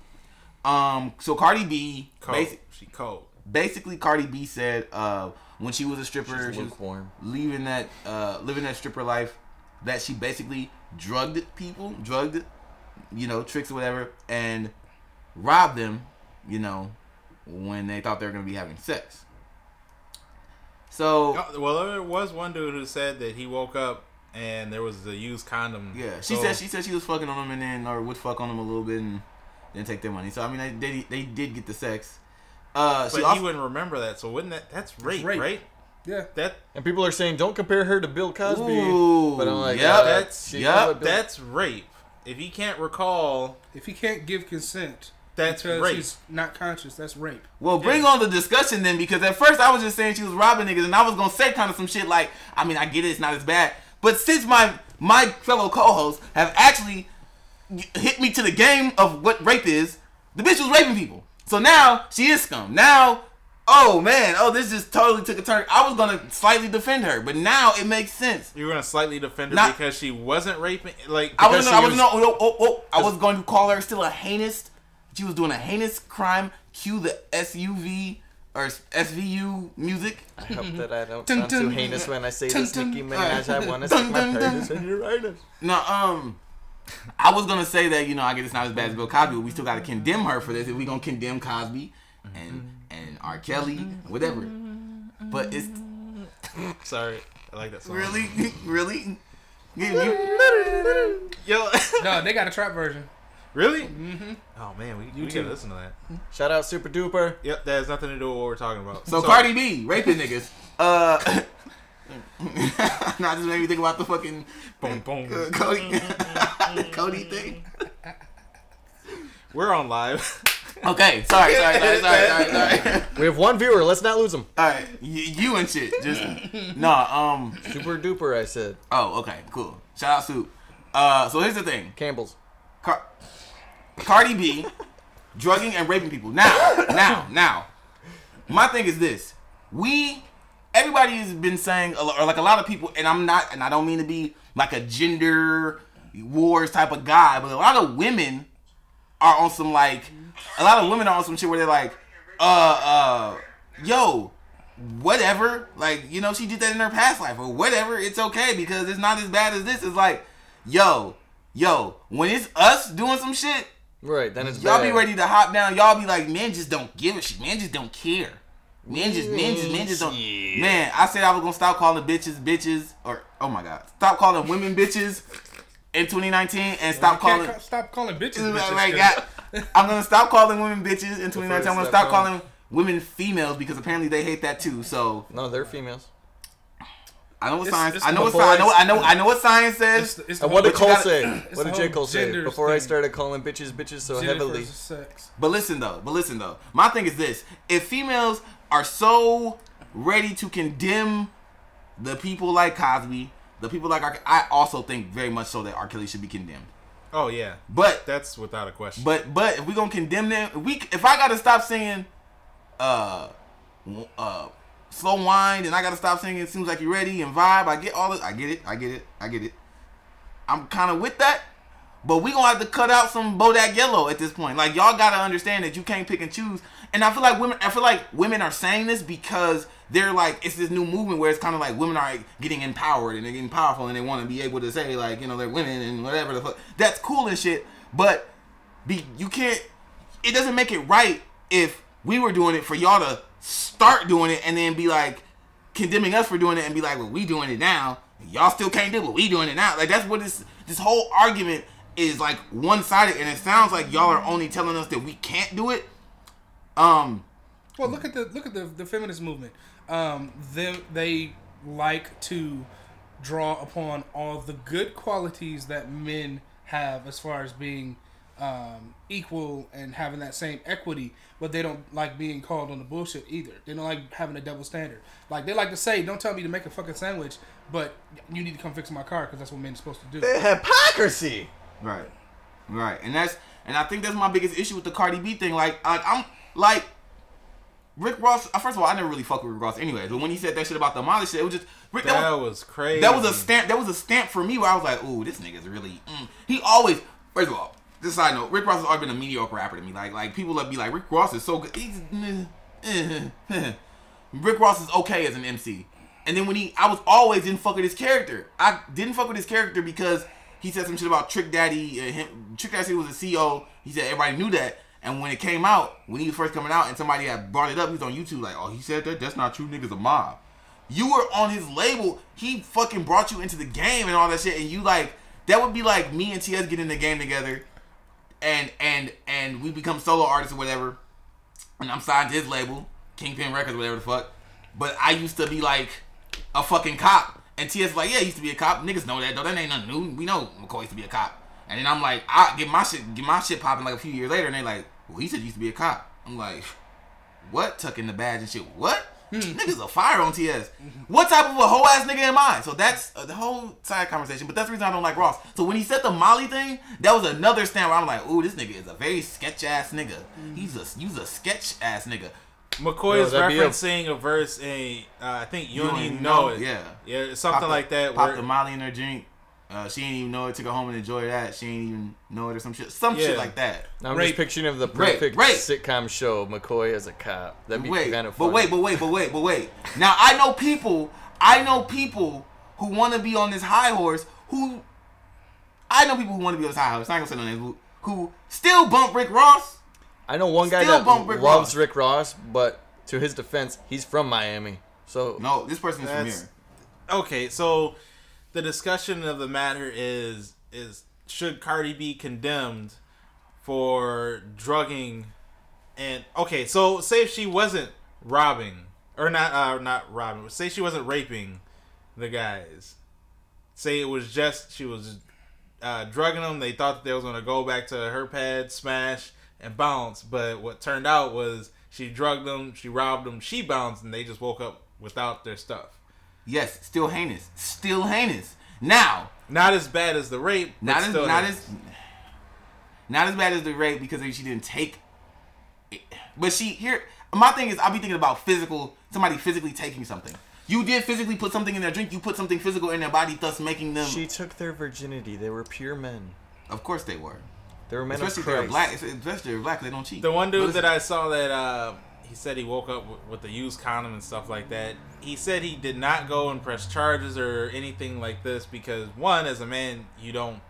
Um, so Cardi B, cold. basi- She cold. basically, Cardi B said uh, when she was a stripper, she was leaving that uh, living that stripper life, that she basically drugged people, drugged, you know, tricks or whatever, and robbed them, you know, when they thought they were gonna be having sex. So Oh, well, there was one dude who said that he woke up and there was a used condom. yeah, she So- said she said she was fucking on him and then or would fuck on him a little bit and then take their money. So I mean, they they, they did get the sex. Uh, But she he also, wouldn't remember that, so wouldn't that? That's rape, rape. right? Yeah. That And people are saying don't compare her to Bill Cosby. Ooh, but I'm like, yep, yeah, that's- she yep, called it Bill- that's rape. If he can't recall, If he can't give consent that's because rape. he's not conscious, that's rape. Well, bring on the discussion then, because at first I was just saying she was robbing niggas, and I was gonna say kind of some shit like, I mean, I get it, it's not as bad, but since my my fellow co-hosts have actually hit me to the game of what rape is, the bitch was raping people. So now she is scum. Now, oh man, oh this just totally took a turn. I was gonna slightly defend her, but now it makes sense. You were gonna slightly defend her Not- because she wasn't raping. Like I was, she I was, no, oh, oh, oh, I was going to call her still a heinous. She was doing a heinous crime. Cue the SUV or SVU music. I hope that I don't Dun, sound too heinous when I say Dun, this, dun. Nicki Minaj. I want to Dun, stick my dun, dun. penis in your anus. No, um, I was gonna say that you know I get it's not as bad as Bill Cosby, but we still gotta condemn her for this. If we gonna condemn Cosby and and R. Kelly, whatever. But it's (laughs) Sorry, I like that song. really, (laughs) really. You- you- Yo, (laughs) No, they got a trap version. really? Mm-hmm. Oh man, we, we too. gotta listen to that. Shout out Super Duper. Yep, that has nothing to do with what we're talking about. So, Cardi B raping niggas. Uh, (laughs) now just made me think about the fucking boom, boom. uh, Cody Cody (laughs) thing. We're on live. Okay, sorry, sorry, sorry, sorry, sorry, sorry. (laughs) We have one viewer. Let's not lose him. All right, y- you and shit. Just nah. Um. Super Duper, I said. Oh, okay, cool. Shout out Soup. Uh, so here's the thing. Campbell's. Car- Cardi B drugging and raping people. Now, now, now. My thing is this: we, everybody has been saying, or like a lot of people, and I'm not, and I don't mean to be like a gender wars type of guy, but a lot of women are on some like, a lot of women are on some shit where they're like, uh, uh, yo, whatever. Like, you know, she did that in her past life or whatever. It's okay because it's not as bad as this. It's like, yo, yo, when it's us doing some shit, Right, then it's y'all bad. be ready to hop down. Y'all be like, man, just don't give a shit. Man, just don't care. Man, just, man, just, man, just don't. Man, I said I was gonna stop calling bitches bitches, or oh my god, stop calling women bitches in 2019 and stop calling. ca- stop calling bitches. Like, bitches like, 'cause I, I'm gonna stop calling women bitches in 2019. I'm gonna step stop on. calling women females because apparently they hate that too. So No, they're females. I know what It's- science. it's I know what science. I know. I know. I know what science says. the- it's And what did Cole gotta- say? What did J. Cole say? genders Before I started calling bitches bitches so gender heavily. sex. But listen though. But listen though. My thing is this: if females are so ready to condemn the people like Cosby, the people like R. I also think very much so that R. Kelly should be condemned. Oh yeah, But that's without a question. But but if we gonna condemn them, if we if I gotta stop singing, uh, uh, slow wind, and I gotta stop singing. It seems like you're ready and vibe. I get all it. I get it. I get it. I get it. I'm kind of with that. But we gonna have to cut out some Bodak Yellow at this point. Like y'all gotta understand that you can't pick and choose. And I feel like women. I feel like women are saying this because they're like it's this new movement where it's kind of like women are getting empowered and they're getting powerful and they want to be able to say like you know they're women and whatever the fuck. That's cool and shit. But be you can't. It doesn't make it right if we were doing it for y'all to start doing it and then be like condemning us for doing it and be like, well, we doing it now. Y'all still can't do it. We doing it now. Like that's what this this whole argument is like one sided, and it sounds like y'all are only telling us that we can't do it. Um, Well, look at the look at the the feminist movement. Um, them they like to draw upon all the good qualities that men have as far as being um, equal and having that same equity, but they don't like being called on the bullshit either. They don't like having a double standard. Like they like to say, "Don't tell me to make a fucking sandwich, but you need to come fix my car because that's what men are supposed to do." Hypocrisy. Right, right, and that's and I think that's my biggest issue with the Cardi B thing. Like, like I'm like. Rick Ross. uh, First of all, I never really fuck with Rick Ross, anyways. But when he said that shit about the Molly shit, it was just Rick. that that was- was crazy. That was a stamp. That was a stamp for me where I was like, "Ooh, this nigga's really." Mm. He always. First of all, this side note: Rick Ross has always been a mediocre rapper to me. Like, like people that be like, "Rick Ross is so good." He's. (laughs) Rick Ross is okay as an MC. And then when he, I was always didn't fuck with his character. I didn't fuck with his character because he said some shit about Trick Daddy. Uh, him, Trick Daddy was a CEO. He said everybody knew that. And when it came out, when he was first coming out, and somebody had brought it up, he was on YouTube like, "Oh, he said that. That's not true. Niggas a mob." You were on his label. He fucking brought you into the game and all that shit. And you like that would be like me and TS getting in the game together, and and and we become solo artists or whatever. And I'm signed to his label, Kingpin Records, whatever the fuck. But I used to be like a fucking cop. And TS is like, yeah, he used to be a cop. Niggas know that though. That ain't nothing new. We know McCoy used to be a cop. And then I'm like, I get my shit, get my shit popping like a few years later, and they like, well, he said he used to be a cop. I'm like, what? Tucking the badge and shit. What? Niggas a fire on TS. What type of a whole ass nigga am I? So that's uh, the whole side conversation. But that's the reason I don't like Ross. So when he said the Molly thing, that was another stand where I'm like, ooh, this nigga is a very sketch ass nigga. He's a he's a sketch ass nigga. McCoy is Yo, that'd a- referencing a, verse in uh, I think you, You don't don't even even know know, it. yeah. yeah, something Pop the- like that. Pop Where, the Molly in her drink. Uh, she didn't even know it. Took her home and enjoyed that. She didn't even know it or some shit. Some Yeah. shit like that. I'm Rape. just picturing of the perfect rape. sitcom show. McCoy as a cop. That'd be wait, kind of but wait, but wait, but wait, but wait. Now I know people. I know people who want to be on this high horse. Who I know people who want to be on this high horse. I ain't gonna say no names. Who, who still bump Rick Ross? I know one guy Still that bump Rick loves Ross. Rick Ross, but to his defense, he's from Miami. So No, this person is from That's- here. okay, so the discussion of the matter is is should Cardi be condemned for drugging and okay, so say if she wasn't robbing or not uh not robbing, say she wasn't raping the guys. Say it was just she was uh, drugging them. They thought that they was gonna go back to her pad, smash, and bounce. But what turned out was she drugged them, she robbed them, she bounced, and they just woke up without their stuff. Yes, still heinous. Still heinous. Now, Not as bad as the rape. not as not heinous. as not as bad as the rape because she didn't take. It. But she here. My thing is, I'll be thinking about physical. Somebody physically taking something. You did physically put something in their drink. You put something physical in their body, thus making them. she took their virginity. They were pure men. of course they were. They were men Especially of if they're black. Especially if they're black, they don't cheat. The one dude that I saw that uh, he said he woke up with, with the used condom and stuff like that. He said he did not go and press charges or anything like this because one, as a man, you don't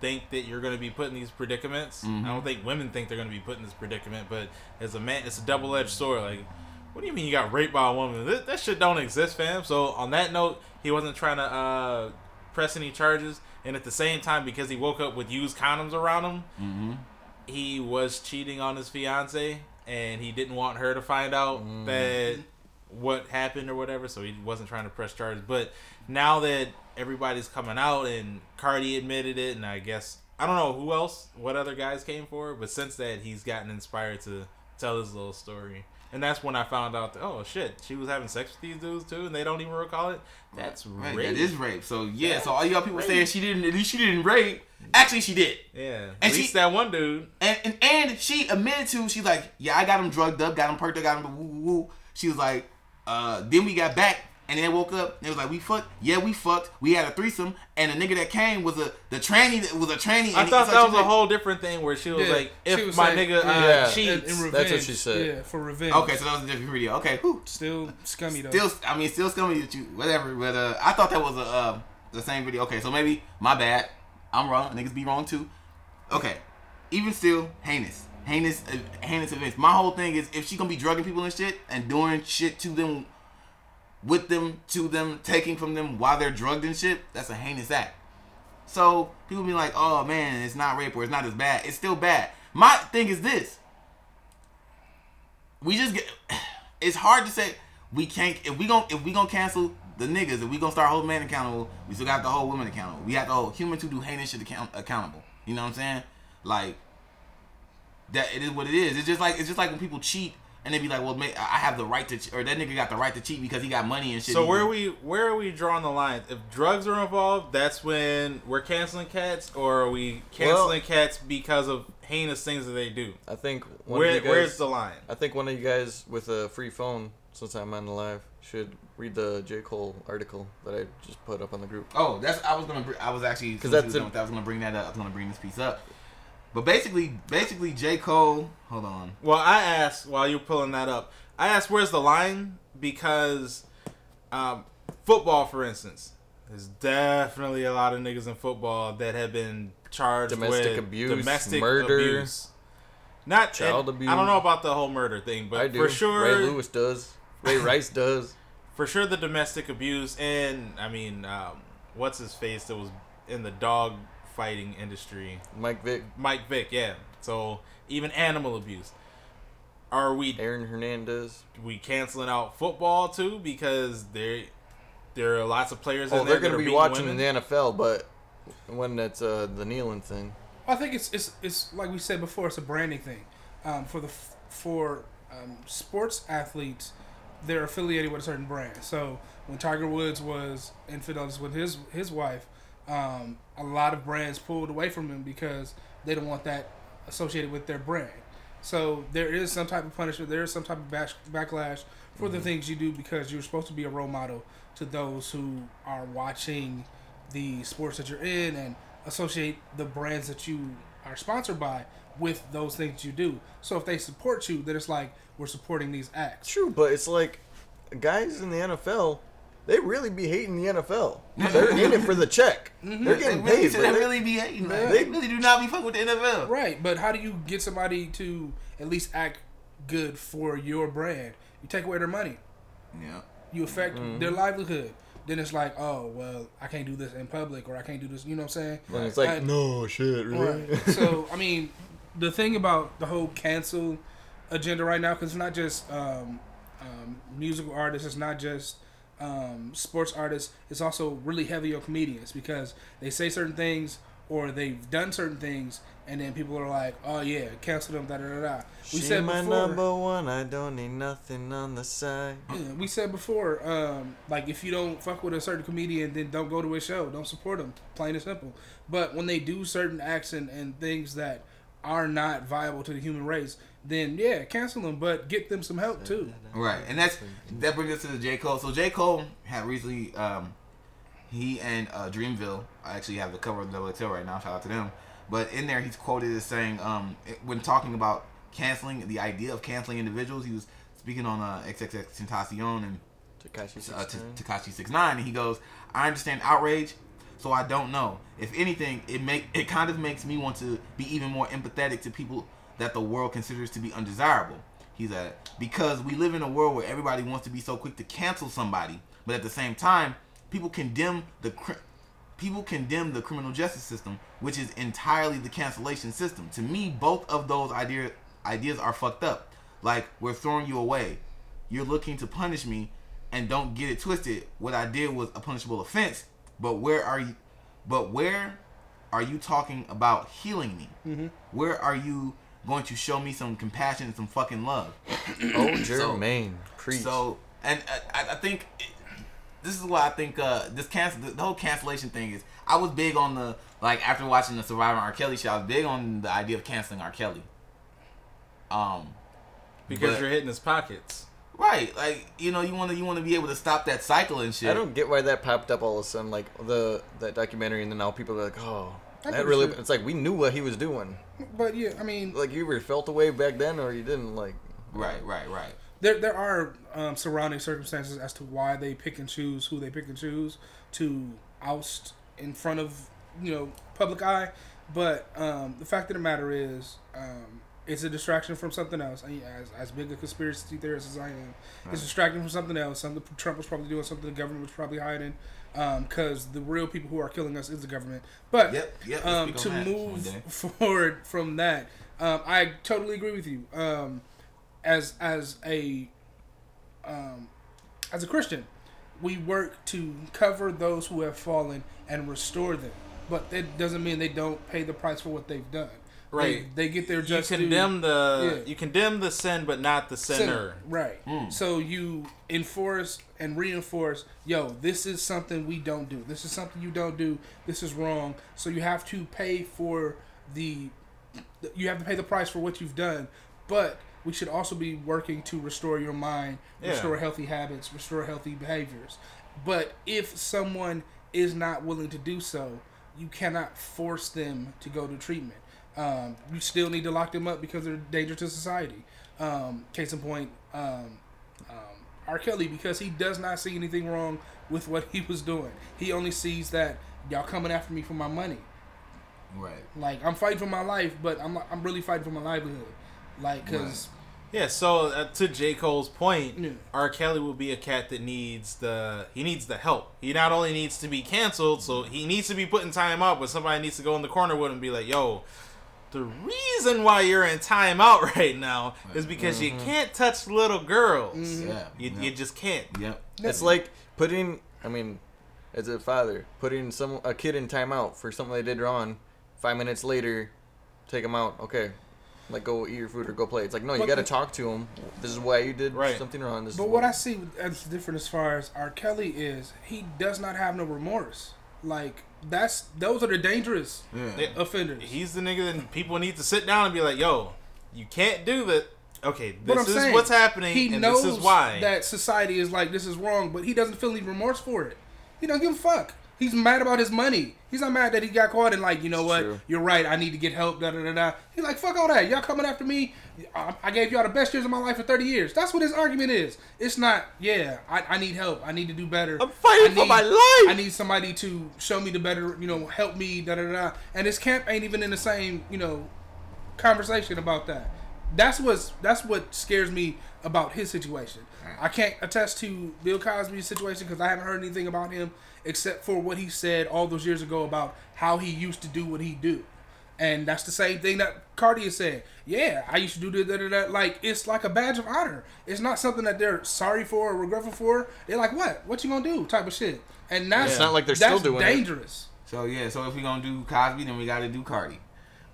think that you're going to be put in these predicaments. Mm-hmm. I don't think women think they're going to be put in this predicament, but as a man, it's a double edged sword. Like, what do you mean you got raped by a woman? That, that shit don't exist, fam. So on that note, he wasn't trying to uh, press any charges, and at the same time, because he woke up with used condoms around him, mm-hmm. he was cheating on his fiance and he didn't want her to find out mm-hmm. that what happened or whatever, so he wasn't trying to press charges. But now that everybody's coming out and Cardi admitted it, and I guess I don't know who else, what other guys came for, but since that he's gotten inspired to tell his little story. And that's when I found out that oh shit, she was having sex with these dudes too, and they don't even recall it. That's Right, rape. that is rape. So yeah, That's so all y'all people rape. saying she didn't, at least she didn't rape. Actually, she did. yeah. And At she- least that one dude. And, and and she admitted to she's like, yeah, I got him drugged up, got him perked up, got him woo woo woo. She was like, uh, then we got back and then woke up and it was like we fucked. Yeah, we fucked. We had a threesome and the nigga that came was a the tranny that was a tranny. I thought that she was a whole different thing where she was Yeah, like, she if was my like, nigga uh, yeah. In, cheats, in That's what revenge, she said. Yeah, for revenge. Okay, so that was a different video. Okay, whew. Still scummy though. Still, I mean, still scummy that you, whatever. But uh, I thought that was a uh, the same video. Okay, so maybe my bad. I'm wrong. Niggas be wrong too. Okay, even still, heinous, heinous, uh, heinous events. My whole thing is if she gonna be drugging people and shit and doing shit to them, with them, to them, taking from them while they're drugged and shit, that's a heinous act. So people be like, oh man, it's not rape or it's not as bad. It's still bad. My thing is this. We just get. (sighs) It's hard to say we can't if we gon' if we gonna cancel the niggas if we gonna start holding men accountable. We still got to hold women accountable. We have to hold humans who do heinous shit account- accountable. You know what I'm saying? Like that. It is what it is. It's just like it's just like when people cheat and they'd be like, well, ma- I have the right to, ch- or that nigga got the right to cheat because he got money and shit. So where are we where are we drawing the line? If drugs are involved, that's when we're canceling cats, or are we canceling cats because of heinous things that they do? I think one Where of you guys, where's the line? I think one of you guys with a free phone, since I'm on the live, should read the J Cole article that I just put up on the group. Oh, that's I was gonna. br- I was actually 'Cause because that's that's a- I was gonna bring that up. I was gonna bring this piece up. But basically, basically, J Cole. Hold on. Well, I asked while you're pulling that up. I asked where's the line because um, football, for instance, there's definitely a lot of niggas in football that have been charged Domestic with abuse, domestic murder, abuse. Not child and abuse. I don't know about the whole murder thing, but I do. for sure, Ray Lewis does. Ray Rice does. (laughs) for sure the domestic abuse and I mean, um, what's his face that was in the dog fighting industry, Mike Vick, Mike Vick, yeah. So even animal abuse. Are we Aaron Hernandez. we canceling out football too because there there are lots of players. Oh, in they're gonna be watching women. in the NFL, but when that's uh, the kneeling thing. I think it's it's it's like we said before. It's a branding thing. Um, for the for um, sports athletes, they're affiliated with a certain brand. So when Tiger Woods was infidels with his his wife, um, a lot of brands pulled away from him because they don't want that associated with their brand. So there is some type of punishment. There is some type of bash, backlash for the things you do because you're supposed to be a role model to those who are watching the sports that you're in and associate the brands that you are sponsored by with those things you do. So if they support you, then it's like we're supporting these acts. True, but it's like guys in the NFL, they really be hating the NFL. They're in it for the check. They're They getting really, paid. they bro. really be hating. man. They- They really do not be fucking with the NFL. Right, but how do you get somebody to at least act good for your brand? You take away their money. Yeah. You affect Mm-hmm. their livelihood. Then it's like, oh well, I can't do this in public, or I can't do this. You know what I'm saying? And it's like, I- no shit, really. Right. (laughs) so I mean, the thing about the whole cancel agenda right now, because it's not just um, um, musical artists, it's not just um, sports artists. It's also really heavy on comedians because they say certain things or they've done certain things, and then people are like, "Oh yeah, cancel them." Da da da da. We She said my before. number one. I don't need nothing on the side. Yeah, we said before, um, like if you don't fuck with a certain comedian, then don't go to his show. Don't support him. Plain and simple. But when they do certain acts and, and things that are not viable to the human race, then yeah, cancel them. But get them some help too. Right, and that's that brings us to the J Cole. So J Cole had recently, um, he and uh, Dreamville. I actually have the cover of the Double XL right now. Shout out to them. But in there, he's quoted as saying, um, when talking about canceling the idea of canceling individuals, he was speaking on uh, XXXTentacion and Tekashi uh, 69. Tekashi Six Nine, and he goes, "I understand outrage, so I don't know. If anything, it make it kind of makes me want to be even more empathetic to people that the world considers to be undesirable." He's at because we live in a world where everybody wants to be so quick to cancel somebody, but at the same time, people condemn the people condemn the criminal justice system, which is entirely the cancellation system. To me, both of those idea ideas are fucked up. Like we're throwing you away. You're looking to punish me, and don't get it twisted. What I did was a punishable offense. But where are you? But where are you talking about healing me? Where are you going to show me some compassion and some fucking love? Oh, (clears throat) Jermaine. Preach. So, and I, I think it, this is why I think uh, this cancel the, the whole cancellation thing is. I was big on the like after watching the Survivor R. Kelly show. I was big on the idea of canceling R. Kelly. Um, because but- you're hitting his pockets. Right, like you know, you want to you want to be able to stop that cycle and shit. I don't get why that popped up all of a sudden, like the that documentary, and then now people are like, oh, I that really. It's like we knew what he was doing. But yeah, I mean, Like you either felt away back then or you didn't. Like Right, right, right. there there are um, surrounding circumstances as to why they pick and choose who they pick and choose to oust in front of you know public eye. But um, the fact of the matter is, um, it's a distraction from something else. I, as as big a conspiracy theorist as I am, it's distracting from something else. Something Trump was probably doing, something the government was probably hiding. Because the real people who are killing us is the government. But Yep, yep, um, to on that one move (laughs) forward from that, um, I totally agree with you. Um, as as a um, as a Christian, we work to cover those who have fallen and restore them. But that doesn't mean they don't pay the price for what they've done. Right. They, they get their You just due. condemn the Yeah. you condemn the sin, but not the sinner. Sinner. Right. Hmm. So you enforce and reinforce, yo, this is something we don't do. This is something you don't do. This is wrong. So you have to pay for the you have to pay the price for what you've done. But we should also be working to restore your mind, Yeah. restore healthy habits, restore healthy behaviors. But if someone is not willing to do so, you cannot force them to go to treatment. Um, you still need to lock them up because they're a danger to society. Um, case in point, um, um, R. Kelly, because he does not see anything wrong with what he was doing. He only sees that y'all coming after me for my money. Right. Like I'm fighting for my life, but I'm I'm really fighting for my livelihood. Like, cause Yeah, so uh, to J. Cole's point, Yeah. R. Kelly will be a cat that needs the he needs the help. He not only needs to be canceled, so he needs to be put in timeout, but somebody needs to go in the corner with him and be like, "Yo, the reason why you're in timeout (laughs) right now is because you mm-hmm. can't touch little girls. Mm-hmm. Yeah. You, yep. you just can't." Yep. it's like putting. I mean, as a father, putting some a kid in timeout for something they did wrong. Five minutes later, take them out. Okay, like go eat your food or go play. It's like no, you got to talk to them. This is why you did Right. something wrong. This But is what I see as different as far as R. Kelly is, he does not have no remorse. Like that's those are the dangerous Yeah. Yeah. offenders. He's the nigga that people need to sit down and be like, "Yo, you can't do that." Okay, this is saying, what's happening, He and knows this is why. that society is like this is wrong, but he doesn't feel any remorse for it. He don't give a fuck. He's mad about his money. He's not mad that he got caught and like, you know what? True. You're right. I need to get help. Da da da da. He's like, fuck all that. Y'all coming after me? I, I gave y'all the best years of my life for 30 years. That's what his argument is. It's not. Yeah, I, I need help. I need to do better. I'm fighting I for my life. I need somebody to show me the better. You know, help me. Da da da. da. And his camp ain't even in the same. You know, conversation about that. That's what's that's what scares me about his situation. I can't attest to Bill Cosby's situation because I haven't heard anything about him except for what he said all those years ago about how he used to do what he do. And that's the same thing that Cardi is saying. Yeah, I used to do that, that, that. Like, it's like a badge of honor. It's not something that they're sorry for or regretful for. They're like, what? What you gonna do? Type of shit. And that's It's not like they're still doing it. dangerous. So yeah, so if we're gonna do Cosby, then we gotta do Cardi.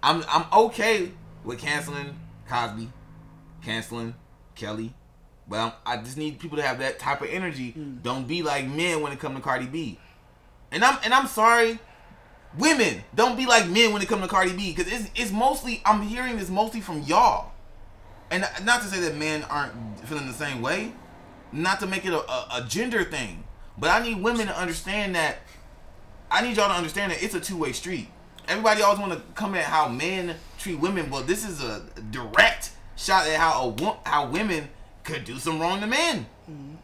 I'm I'm okay with canceling Cosby, canceling Kelly, but I'm, just need people to have that type of energy. Mm. Don't be like men when it comes to Cardi B. And I'm and I'm sorry, women don't be like men when it comes to Cardi B because it's it's mostly I'm hearing this mostly from y'all, and not to say that men aren't feeling the same way, not to make it a, a, a gender thing, but I need women to understand that I need y'all to understand that it's a two way street. Everybody always want to come at how men treat women, but this is a direct shot at how a how women could do some wrong to men. Mm-hmm.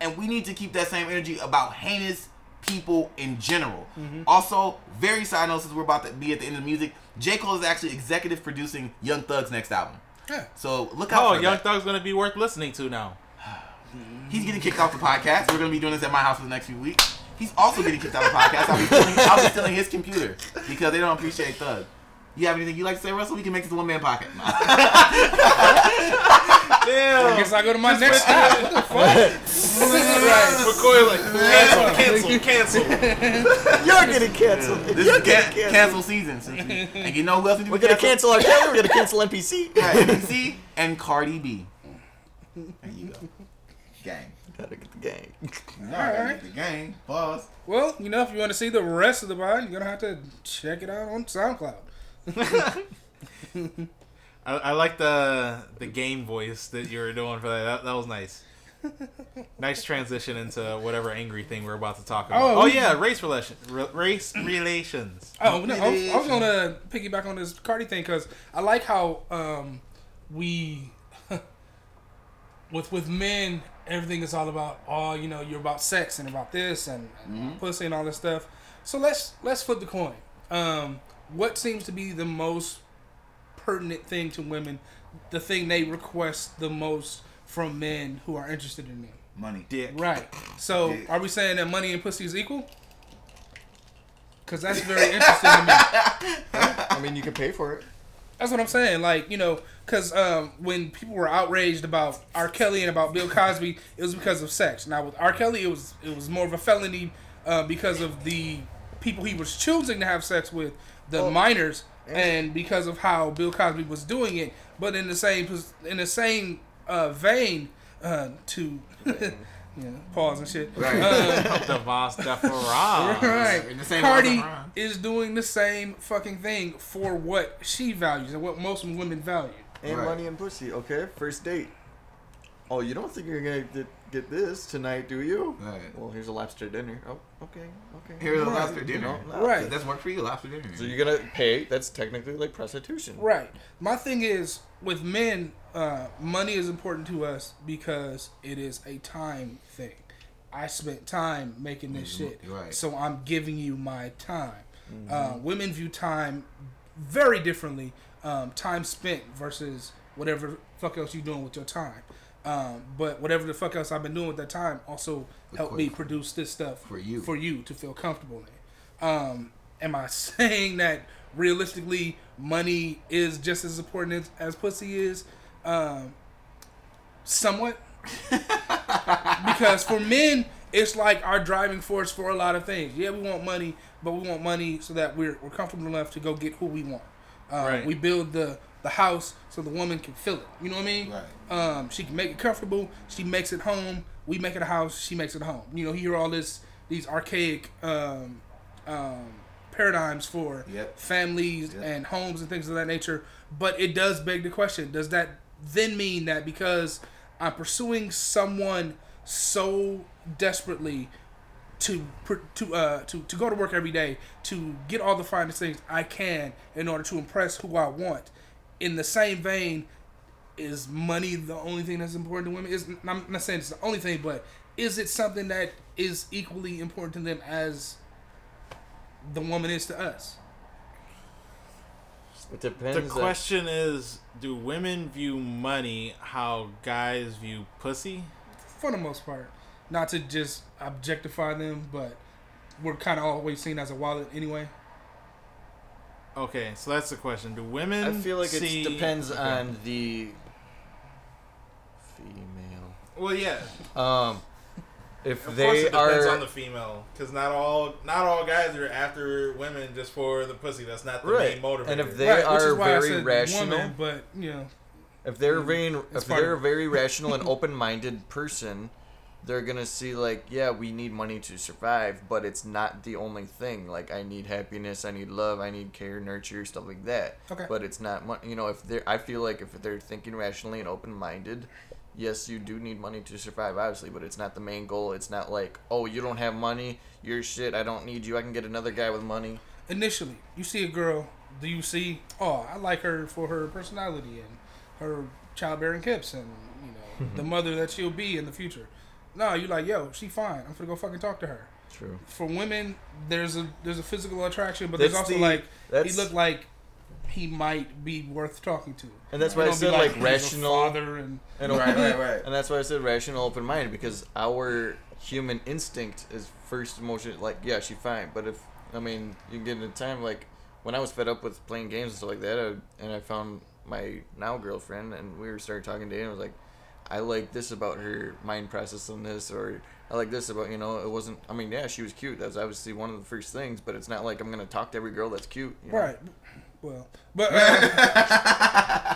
And we need to keep that same energy about heinous people in general. Mm-hmm. Also, very side note, since we're about to be at the end of the music, J. Cole is actually executive producing Young Thug's next album. Yeah. So look out oh, for Young that. Thug's gonna be worth listening to now. (sighs) He's getting kicked off the podcast. We're gonna be doing this at my house for the next few weeks. He's also getting kicked off the (laughs) podcast. I'll be stealing, I'll be stealing his computer because they don't appreciate Thug. You have anything you like to say, Russell? We can make this a one man podcast. (laughs) I guess I go to my next step. What the fuck? right. McCoy like cancel, cancel, cancel. (laughs) You're getting canceled. This You're is getting can- canceled. cancel season. Since we, and you know who else we need We're gonna cancel? cancel R. Kelly. We're gonna cancel NPC. (laughs) Right, NBC and Cardi B. There you go. Gang. Gotta get the gang. Alright. The gang. Pause. Well, you know, if you want to see the rest of the pod, you're gonna have to check it out on SoundCloud. (laughs) I, I like the the game voice that you were doing for that. That, that was nice. nice transition into whatever angry thing we're about to talk about. Oh, Oh, yeah, race relation, re- race relations. Oh no, I was, I was gonna piggyback on this Cardi thing because I like how um, we (laughs) with with men everything is all about oh you know you're about sex and about this and, and pussy and all this stuff. So let's let's flip the coin. Um, what seems to be the most pertinent thing to women? The thing they request the most from men who are interested in them. Money. Dick. Right. So Yeah. are we saying that money and pussy is equal? Because that's very interesting to me. (laughs) I mean, you can pay for it. That's what I'm saying. Like, you know, because um, when people were outraged about R. Kelly and about Bill Cosby, it was because of sex. Now with R. Kelly, it was it was more of a felony uh, because of the people he was choosing to have sex with, the Oh. minors, and because of how Bill Cosby was doing it. But in the same in the same uh, vein, uh, to (laughs) yeah, pause and shit. Right. Um, Devos Deferaz. (laughs) Right. In the same Cardi is doing the same fucking thing for what she values and what most women value. And Right. money and pussy. Okay, first date. Oh, you don't think you're gonna get, get this tonight, do you? Right. Well, here's a lobster dinner. Oh, okay, okay. Here's a lobster dinner. You know, Right. That's work for you, lobster dinner. So you're gonna pay. That's technically like prostitution. Right. My thing is with men, uh, money is important to us because it is a time thing. I spent time making this Mhm, shit, right. so I'm giving you my time. Uh, women view time very differently. Um, time spent versus whatever fuck else you're doing with your time. Um, but whatever the fuck else I've been doing at that time also helped me produce this stuff For you. for you to feel comfortable in. Um, am I (laughs) saying that realistically money is just as important as, as pussy is? Um, somewhat. (laughs) because for men, it's like our driving force for a lot of things. Yeah, we want money, but we want money so that we're, we're comfortable enough to go get who we want. Um, Right. We build the, the house so the woman can feel it. You know what I mean? Right. Um, she can make it comfortable. She makes it home. We make it a house. She makes it home. You know, you hear all this these archaic um, um, paradigms for Yep. families Yep. and homes and things of that nature. But it does beg the question: Does that then mean that because I'm pursuing someone so desperately to to uh to, to go to work every day to get all the finest things I can in order to impress who I want. In the same vein, is money the only thing that's important to women? Is I'm not saying it's the only thing, but is it something that is equally important to them as the woman is to us? It depends. The question is, do women view money how guys view pussy? For the most part, not to just objectify them, but we're kind of always seen as a wallet anyway. Okay, so that's the question. Do women? I feel like see... it depends Okay. on the female. Well, yeah. Um, if Of they course, it depends are on the female, because not all not all guys are after women just for the pussy. That's not the Right. main motivator. And if they Right, are very rational, woman, but you know, if they're very if they're a very rational and (laughs) open-minded person they're gonna see like yeah we need money to survive but it's not the only thing like i need happiness i need love i need care nurture stuff like that Okay. but it's not mon- you know if they're i feel like if they're thinking rationally and open-minded yes you do need money to survive obviously but it's not the main goal it's not like oh you don't have money you're shit i don't need you i can get another guy with money initially you see a girl, do you see? Oh, I like her for her personality and her childbearing hips, and you know (laughs) the mother that she'll be in the future. No, you like, yo, she fine. I'm gonna go fucking talk to her. true For women, there's a there's a physical attraction, but there's That's also the- like he looked like he might be worth talking to. And that's You why I don't be said like, he's a rational father and and Right, right, right. (laughs) and that's why I said rational, open minded because our human instinct is first emotion. Like, yeah, she fine, but if I mean, you get into time like when I was fed up with playing games and stuff like that, I, and I found my now girlfriend, and we were started talking to, and I was like, I like this about her mind process on this, or I like this about you know, it wasn't. I mean, yeah, she was cute. That's obviously one of the first things, but it's not like I'm gonna talk to every girl that's cute. you know? right. Well, but uh,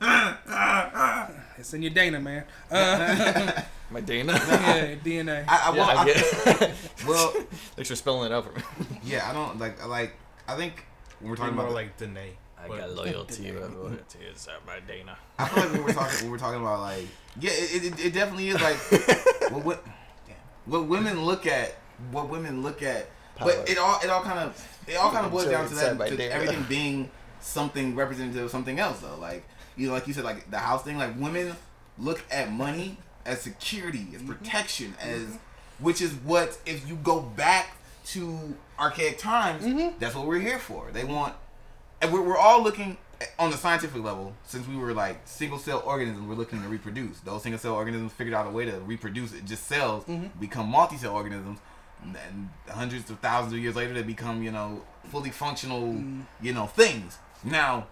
(laughs) it's in your Dana, man. Uh, (laughs) My Dana. (laughs) yeah, DNA. I, I, yeah, well, I I- get. well, Thanks for spelling it out for me. yeah, I don't like. I like. I think when we're talking more about the- like DNA. but- loyalty. loyalty is my DNA. I feel like we were talking. We were talking about like, yeah, it, it, it definitely is like (laughs) what, what, what women look at. What women look at, Power. but it all it all kind of it all kind of boils down to that to DNA. everything (laughs) being something representative of something else though. Like you know, like you said, like the house thing. Like women look at money as security, as mm-hmm. protection, as mm-hmm. which is what if you go back to archaic times, mm-hmm. that's what we're here for. They want and we're, we're all looking on the scientific level since we were like single cell organisms we're looking to reproduce. Those single cell organisms figured out a way to reproduce it. Just cells mm-hmm. become multi cell organisms and then hundreds of thousands of years later they become you know fully functional mm. you know things. Now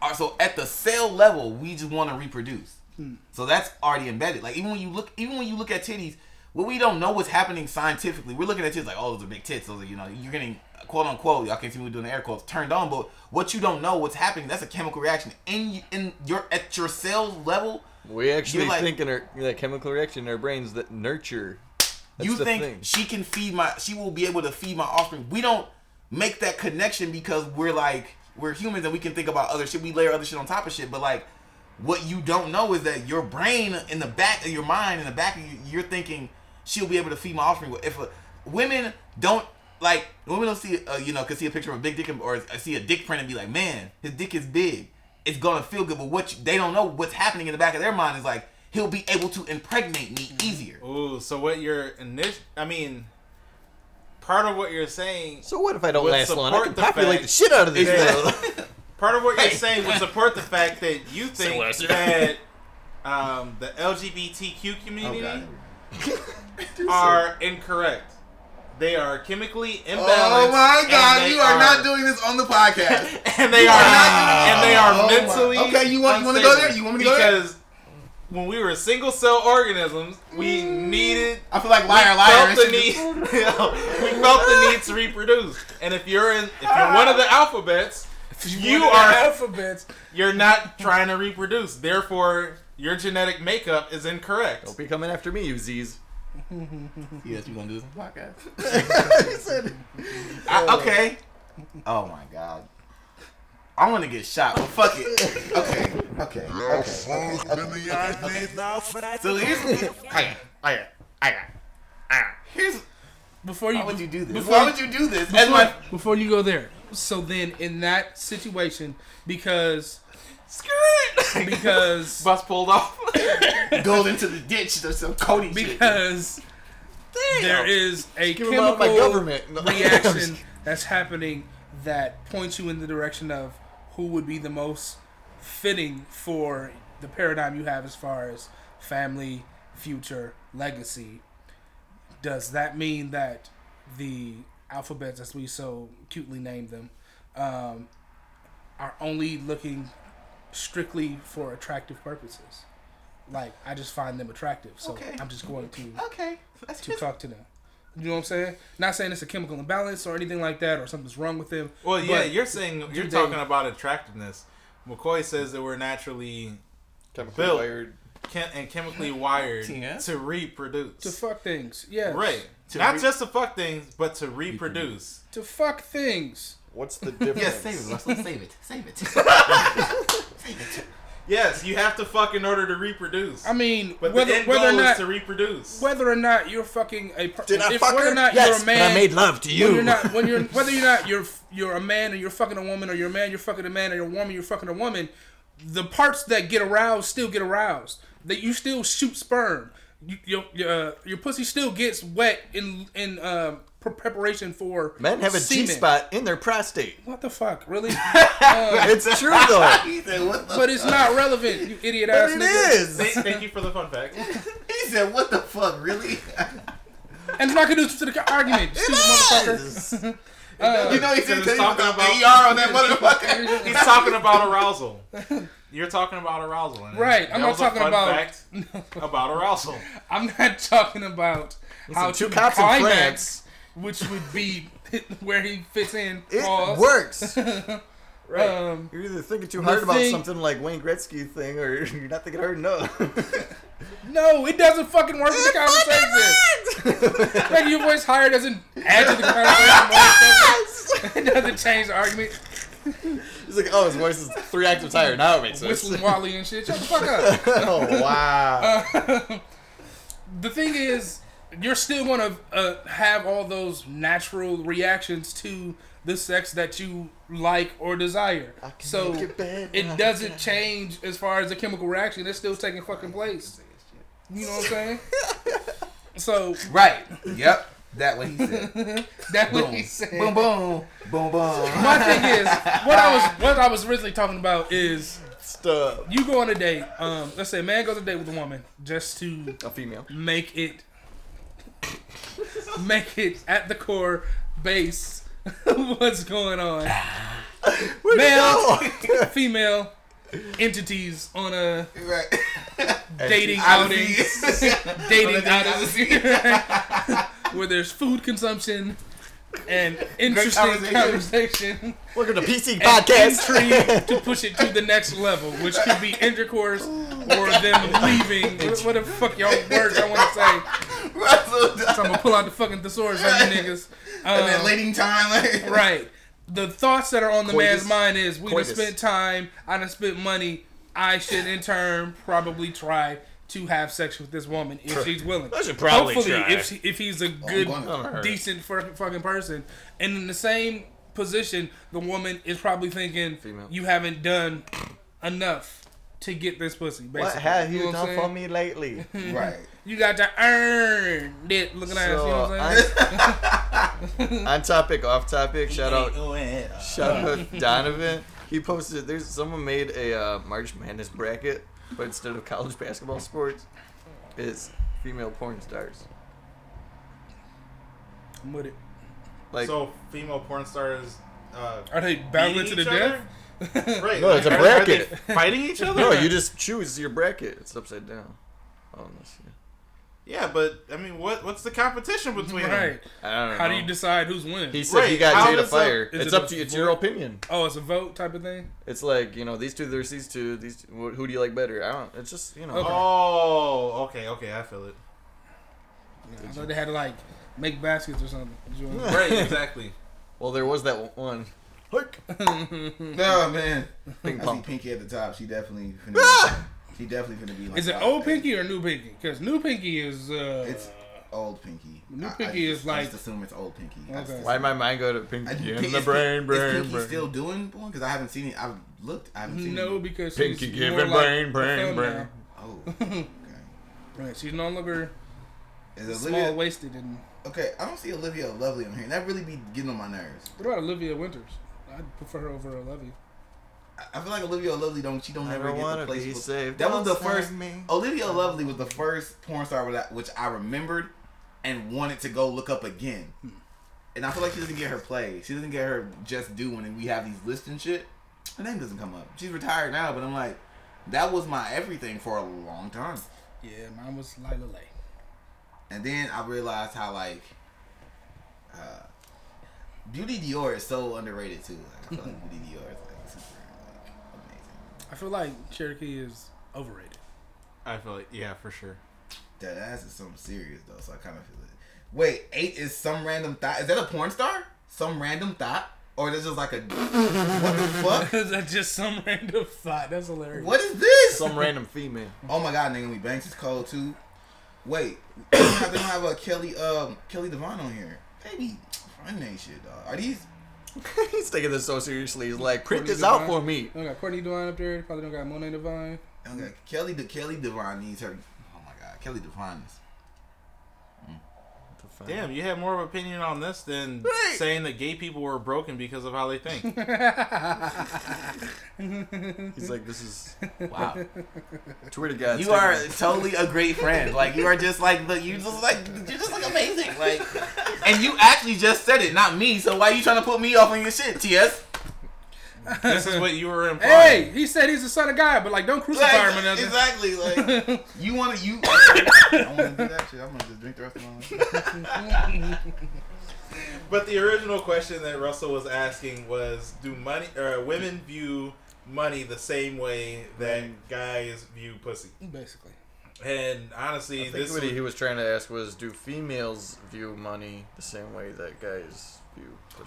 uh, so at the cell level we just want to reproduce hmm. so that's already embedded. Like even when you look even when you look at titties what we don't know what's happening scientifically we're looking at tits like oh those are big tits. Those are you know you're getting quote unquote y'all can't see me doing the air quotes turned on but what you don't know what's happening that's a chemical reaction in in your at your cells level We actually like- think in our that chemical reaction in our brains that nurture. That's you the think thing. she can feed my she will be able to feed my offspring we don't make that connection because we're like we're humans and we can think about other shit we layer other shit on top of shit but like what you don't know is that your brain in the back of your mind in the back of you you're thinking she'll be able to feed my offspring if a, women don't like women don't see uh, you know can see a picture of a big dick or see a dick print and be like man his dick is big it's gonna feel good but what you, they don't know what's happening in the back of their mind is like he'll be able to impregnate me easier Ooh, so what you're initial? I mean, part of what you're saying, So what if I don't last long? I support can the populate fact- the shit out of this Yeah. world. (laughs) part of what you're saying would support the fact that you (laughs) think Lester. that um, the LGBTQ community God. (laughs) are incorrect. They are chemically oh imbalanced. Oh my god, you are, not doing this on the podcast. (laughs) and they are not and they are Oh my- mentally. Okay, you want- you wanna go there? You want me to go there? Because when we were single cell organisms, we mm. needed I feel like we liar, liar. felt the need. (laughs) we felt the need to reproduce, and if you're in, if you're one of the alphabets, you One of are alphabets. you're not trying to reproduce. Therefore, your genetic makeup is incorrect. Don't be coming after me, you Z's. Yes, you gonna do this on the podcast? (laughs) I- okay. Oh my god. I'm gonna get shot, but fuck it. Okay, okay, okay. So here's, I got, I got, I got, I got. Here's Before you why would you do this? Before, Why would you do this? before, my before you go there. So then, in that situation, because Screw it. (laughs) because bus pulled off. (laughs) goes into the ditch or some Cody shit. because there is a Give 'em chemical my government. (laughs) Reaction that's happening that points you in the direction of who would be the most fitting for the paradigm you have as far as family, future, legacy. Does that mean that the alphabets, as we so cutely named them, um, are only looking strictly for attractive purposes? Like I just find them attractive, so Okay. I'm just going to Okay, that's to just talk to them. You know what I'm saying? Not saying it's a chemical imbalance or anything like that, or something's wrong with them. Well, yeah, you're saying you're they- talking about attractiveness. McCoy says that we're naturally Chemically Built. wired. chem- and chemically wired Yeah. to reproduce. to fuck things. Yeah, Right. To Not re- just to fuck things, but to reproduce. To fuck things. What's the difference? (laughs) yes. Save it, Russell. Save it. Save it. (laughs) (laughs) Yes, you have to fuck in order to reproduce. I mean, but whether the end whether or goal not is to reproduce. whether or not you're fucking a per- Did I if fuck whether her? or not yes, you're a man, but I made love to when you. you're not when you're (laughs) whether you're not you're you're a man or you're fucking a woman or you're a man you're fucking a man or you're a woman you're fucking a woman, the parts that get aroused still get aroused. That you still shoot sperm. You, your your, uh, your pussy still gets wet in in uh, pre- preparation for Men have a G semen. spot in their prostate. What the fuck, really? Uh, (laughs) It's true though. He said, "What the?" but it's not relevant, you idiot But ass it nigga. is. Thank, thank you for the fun fact. (laughs) He said, "What the fuck, really?" And it's not conducive to the argument, (laughs) stupid motherfucker. It is. Uh, you know he said, He's "Tell you talking about about- AR on that motherfucker." He's talking about arousal. You're talking about arousal. and Right, I'm not talking about- fact about arousal. I'm not talking about how two to cops in climax, which would be (laughs) where he fits in. It Pause. works. (laughs) Right. Um, You're either thinking too hard about thing- something like Wayne Gretzky thing, or (laughs) you're not thinking hard enough. no, it doesn't fucking work with the conversation. Making your voice higher doesn't add to the conversation. more. it doesn't change the argument. He's like, oh, his voice is three octaves higher. Now it makes sense. Whistling Wally and shit. Shut the fuck up. oh wow. the thing is, you're still gonna uh, have all those natural reactions to the sex that you like or desire. So it it doesn't change as far as the chemical reaction. It's still taking fucking place. You know what I'm saying? (laughs) so Right. Yep. That what he said. (laughs) that's what Boom. he said. boom, boom, boom, boom. My thing is, what I was what I was originally talking about is Stuff. you go on a date. Um, let's say a man goes on a date with a woman just to A female. make it (laughs) make it at the core base. (laughs) What's going on? Male (laughs) female entities on a Right. dating outing. dating On a dating outing. Where there's food consumption and interesting conversation. conversation Welcome to PC Podcast. intrigue to (laughs) push it to the next level, which could be intercourse or them leaving. What, what the fuck y'all words I want to say? So I'm gonna pull out the fucking thesaurus on you niggas. (laughs) And then Um, lading time. Like, right. The thoughts that are on the Coitus. man's mind is we done Coitus. spent time, I done spent money. I should in turn probably try to have sex with this woman if she's willing. I should probably Hopefully, try. if she, if he's a good, gonna- decent fucking fucking person, and in the same position, the woman is probably thinking Female. you haven't done enough to get this pussy. Basically, What have you know done for me lately? (laughs) Right. You got to earn it. Looking at us, you know what I'm saying? (laughs) on topic, off topic. Shout out, out. shout out Donovan. He posted. There's someone made a uh, March Madness bracket, but instead of college basketball sports, it's female porn stars. I'm with it. Like so female porn stars. Uh, Are they battling to the each death? (laughs) Right. No, it's a Are- are they bracket. fighting each other. no, you just choose your bracket. It's upside down. Oh, let's see. Yeah, but I mean, what what's the competition (laughs) between them? Right. I don't know. How do you decide who's winning? He said he Right, got how Jada is a- Fire. is It's it up to you. It's vote? your opinion. oh, it's a vote type of thing. It's like you know these two there's these two. These two, who do you like better? I don't. It's just you know. Okay. Oh, okay, okay, I feel it. I thought they had to like make baskets or something. Right, exactly. (laughs) Well, there was that one. Hike. (laughs) No man. Ping I see. Pinky at the top. She definitely. Finna, she definitely gonna be like. Is it old eight. Pinky or new Pinky? Because new Pinky is uh, It's old Pinky. New I- I Pinky just- is I like- just assume it's old Pinky. Okay. Why my mind go to Pinky I in think- the is brain, brain, Is Pinky brain? still doing porn? Because I haven't seen it. I've looked. I haven't seen no it. because Pinky she's giving more like brain, brain, brain. now. Oh. (laughs) Okay. Right, she's no longer Is small Olivia? waisted. And Okay, I don't see Olivia Lovely on here, and that really be getting on my nerves. what about Olivia Winters? I'd prefer her over Olivia. I- feel like Olivia Lovely don't. She don't I ever don't get the place. be saved. That was the first. me. Olivia Lovely was the first porn star that- which I remembered and wanted to go look up again. And I feel like she doesn't get her play. She doesn't get her just due when we have these lists and shit. Her name doesn't come up. She's retired now, but I'm like, that was my everything for a long time. Yeah, mine was Lila Lay. And then I realized how like uh, Beauty Dior is so underrated too. Like, I feel like Beauty Dior is like super like amazing. I feel like Cherokee is overrated. I feel like yeah, for sure. That ass is something serious though, so I kind of feel it. Wait, eight is some random thought. Is that a porn star? Some random thought, or is it just like a what the (laughs) fuck? Is that just some random thought? That's hilarious. What is this? Some random female. Oh my god, Naomi Banks is cold too. Wait, they don't have, they don't have a Kelly um Kelly Devon on here. Baby, find that shit, dog. Are these? (laughs) He's taking this so seriously. He's like, print Courtney this out for me. They don't got Courtney Devine up there. Probably don't got Monet Devine. Okay, Kelly the Kelly Devon needs her. Oh my god, Kelly Devon is. What the fine. Damn, you have more of an opinion on this than Right. saying that gay people were broken because of how they think. (laughs) He's like, this is (laughs) Wow. Twitter guys. You are totally a great friend. Like you are just like the you just like you're just like amazing. Like (laughs) and you actually just said it, not me. So why are you trying to put me off on your shit, TS? This is what you were implying. Hey, he said he's the son of God, but like, don't crucify Like, him or nothing. exactly. Like (laughs) you want to you. I want to do that shit. I'm gonna just drink the rest of my life. (laughs) But the original question that Russell was asking was, do money or women view money the same way that mm. guys view pussy? Basically. And honestly, I think this what was, he was trying to ask was, do females view money the same way that guys view?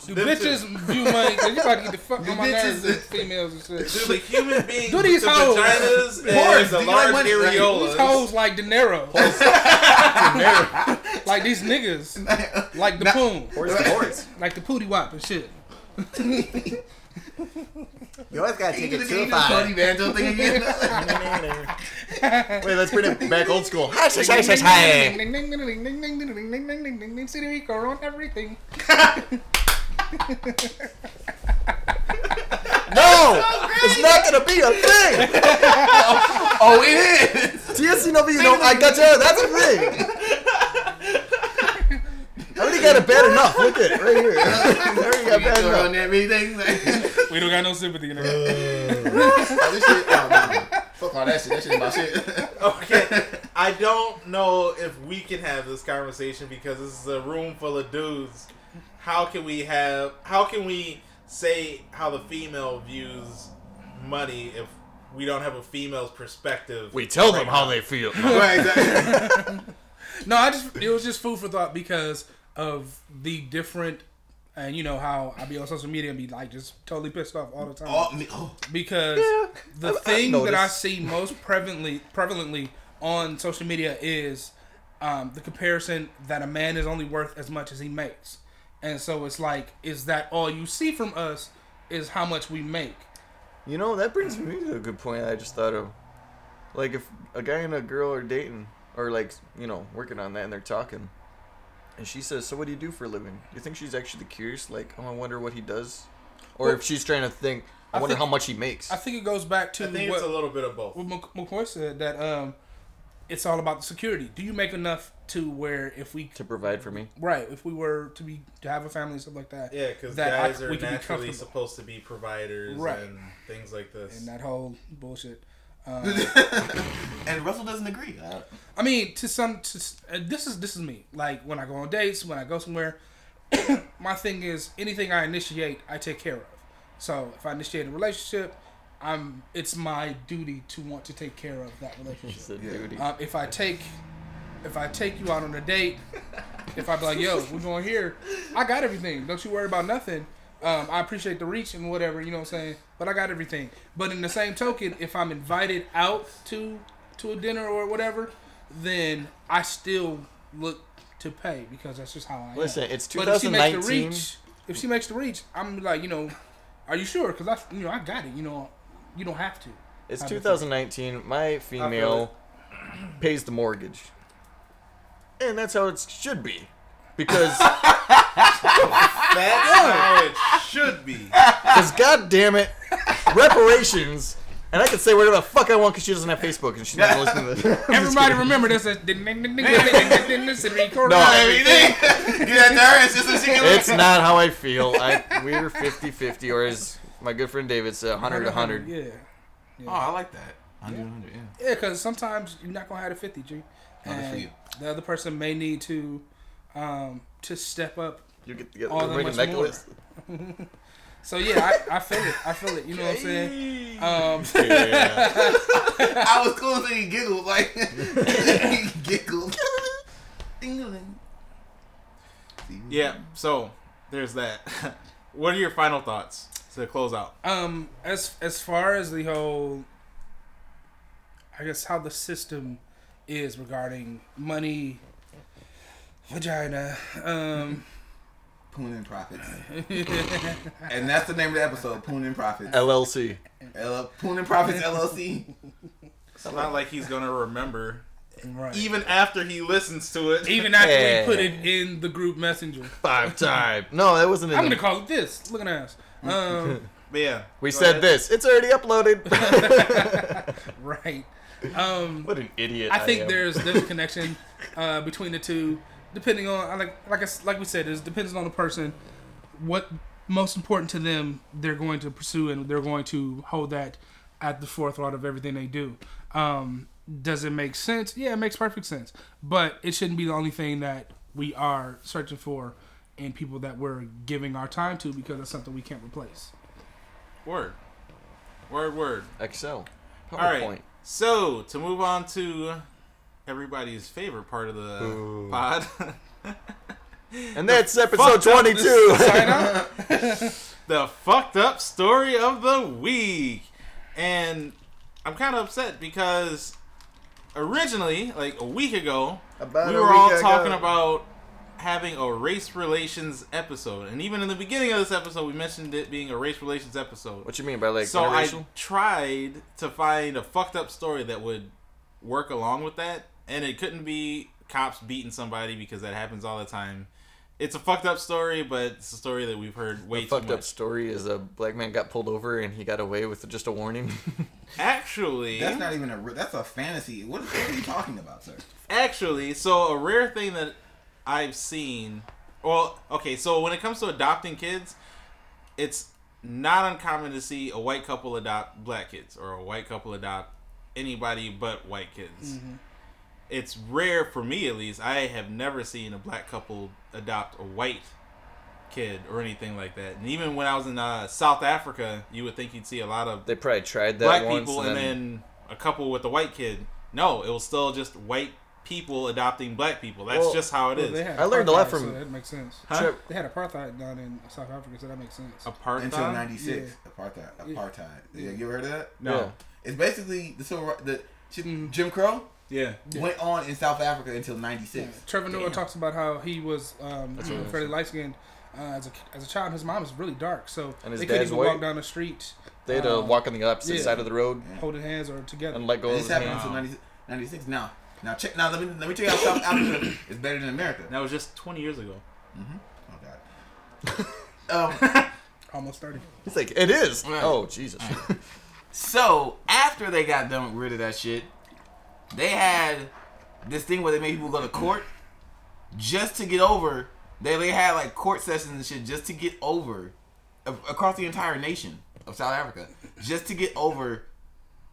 Do Them bitches view money? Cause you about to get the fuck (laughs) Do on my nerves bitches- with females and shit. do the human beings, Do these the hoes. vaginas, (laughs) Of course, and the do you like large money? These areolas. hoes like De Niro. (laughs) like these niggas. Like the Nah. poon. Horse horse. Like the pooty wop and shit. You always gotta take it too far. Wait, let's bring it back old school. Hi, hi, hi, hi, hi. City Rico on everything. No, it's not gonna be a thing. Oh, it is. TSCW, you know, I got you. That's a thing. I already got it bad enough. Look at it right here. I (laughs) already got bad enough. on everything. We don't got no sympathy in there. Oh, this shit, oh, no. Fuck all that shit. That shit about shit. Okay, I don't know if we can have this conversation because this is a room full of dudes. How can we have? How can we say how the female views money if we don't have a female's perspective? We tell them right how they feel. right, exactly. (laughs) No, I just it was just food for thought because of the different and you know how I be on social media and be like just totally pissed off all the time. oh, me, oh. because the I've- I've thing that I see most prevalently prevalently on social media is um, the comparison that a man is only worth as much as he makes, and so it's like, is that all you see from us? Is how much we make? You know, that brings me to a good point I just thought of. Like, if a guy and a girl are dating, or like, you know, working on that and they're talking, and she says, So, what do you do for a living? Do you think she's actually curious? Like, oh, I wonder what he does? Or Well, if she's trying to think, I, I wonder think- how much he makes. I think it goes back to I think what, it's a little bit of both. what McCoy said that um, it's all about the security. Do you make enough to where if we to provide for me. right if we were to be to have a family and stuff like that, Yeah, because that I- guys are we be naturally supposed to be providers Right. and things like this. and that whole bullshit. Um, (laughs) and Russell doesn't agree. Uh, I mean, to some, to, uh, this is this is me. Like when I go on dates, when I go somewhere, (coughs) my thing is anything I initiate, I take care of. So if I initiate a relationship, I'm it's my duty to want to take care of that It's relationship. a duty. Um, if I take if I take you out on a date, if I be like, yo, we're going here, I got everything. Don't you worry about nothing. Um, I appreciate the reach and whatever, you know what I'm saying? But I got everything. But in the same token, if I'm invited out to to a dinner or whatever, then I still look to pay because that's just how I am. Listen, it's but if she makes the reach, if she makes the reach, I'm like, you know, are you sure? Because I, you know, I got it. You know, you don't have to. It's type of thing. 2019. My female pays the mortgage, and that's how it should be, because (laughs) That's how it should be. because God damn it, reparations. And I can say whatever the fuck I want because she doesn't have Facebook and she's not gonna listen to this. (laughs) Everybody remember this. No, everything. Get that to. It's just so she can. It's not how I feel. I we're 50-50, or as my good friend David said, 100 100. Yeah. Oh, I like that. 100, 100, yeah. Yeah, because sometimes you're not gonna have a fifty, G, good for and you. the other person may need to, um, to step up. You get together All and that bring a much more. necklace. (laughs) So yeah, I, I feel it. I feel it. You know what I'm saying? Um, (laughs) Yeah. I was cool until he giggled. Like, (laughs) he giggled. Ding-a-ling. Yeah, so there's that. what are your final thoughts to close out? um, as as far as the whole, I guess how the system is regarding money, vagina. Um, Poon and Profits. (laughs) and that's the name of the episode, Poon and Profits. LLC. L- Poon and Profits (laughs) LLC. It's not like he's gonna remember Right. even after he listens to it. Even after Hey. we put it in the group messenger. Five (laughs) time. No, that wasn't in I'm gonna call it this. Look at ass. Um, But yeah, We said ahead. this. It's already uploaded. right. Um, what an idiot. I think am. there's there's a connection uh, between the two, depending on like like I s like we said, it depends on the person. What most important to them, they're going to pursue, and they're going to hold that at the forethought of everything they do. Um, does it make sense? Yeah, it makes perfect sense. But it shouldn't be the only thing that we are searching for and people that we're giving our time to because it's something we can't replace. word, word, word. Excel. PowerPoint. All right. So to move on to everybody's favorite part of the Ooh. pod, (laughs) And that's episode 22. (laughs) the fucked up story of the week, and I'm kind of upset because originally, like a week ago, About we were all ago. talking about having a race relations episode, and even in the beginning of this episode, we mentioned it being a race relations episode. What you mean by like so I tried to find a fucked up story that would work along with that, and it couldn't be cops beating somebody because that happens all the time. It's a fucked up story, but it's a story that we've heard way the too fucked much. up story is a black man got pulled over and he got away with just a warning. (laughs) Actually, That's not even a. That's a fantasy. What, what are you talking about, sir? Actually, so a rare thing that I've seen. Well, okay, so when it comes to adopting kids, it's not uncommon to see a white couple adopt black kids or a white couple adopt anybody but white kids. Mm-hmm. It's rare for me, at least. I have never seen a black couple adopt a white kid or anything like that. And even when I was in uh, South Africa, you would think you'd see a lot of they probably tried that black once people and then a couple with a white kid. No, it was still just white people adopting black people. That's Well, just how it Well, is. they had I learned a lot apartheid, from- so that makes sense. Huh? Trip- They had apartheid down in South Africa, so that makes sense. Apartheid. Until '96, apartheid. Apartheid. Yeah. You ever heard of that? No. Yeah. It's basically the civil ri- the. Jim Crow Yeah. went on in South Africa until Yeah. '96. Trevor Noah Damn. talks about how he was um, That's you know, what it fairly light skinned uh, as a as a child. His mom was really dark, so And his they couldn't dad's even white? walk down the street they had to um, walk on the opposite yeah. side of the road holding hands or together. and let go And of this his happened hand. until 90, 96. Now, now check. Now let me let me tell you how South (laughs) Africa is better than America. That was just 20 years ago. Oh God. (laughs) um, Almost thirty. He's like, it is. Right. Oh Jesus. (laughs) So after they got done rid of that shit, they had this thing where they made people go to court just to get over. They they had like court sessions and shit just to get over across the entire nation of South Africa, just to get over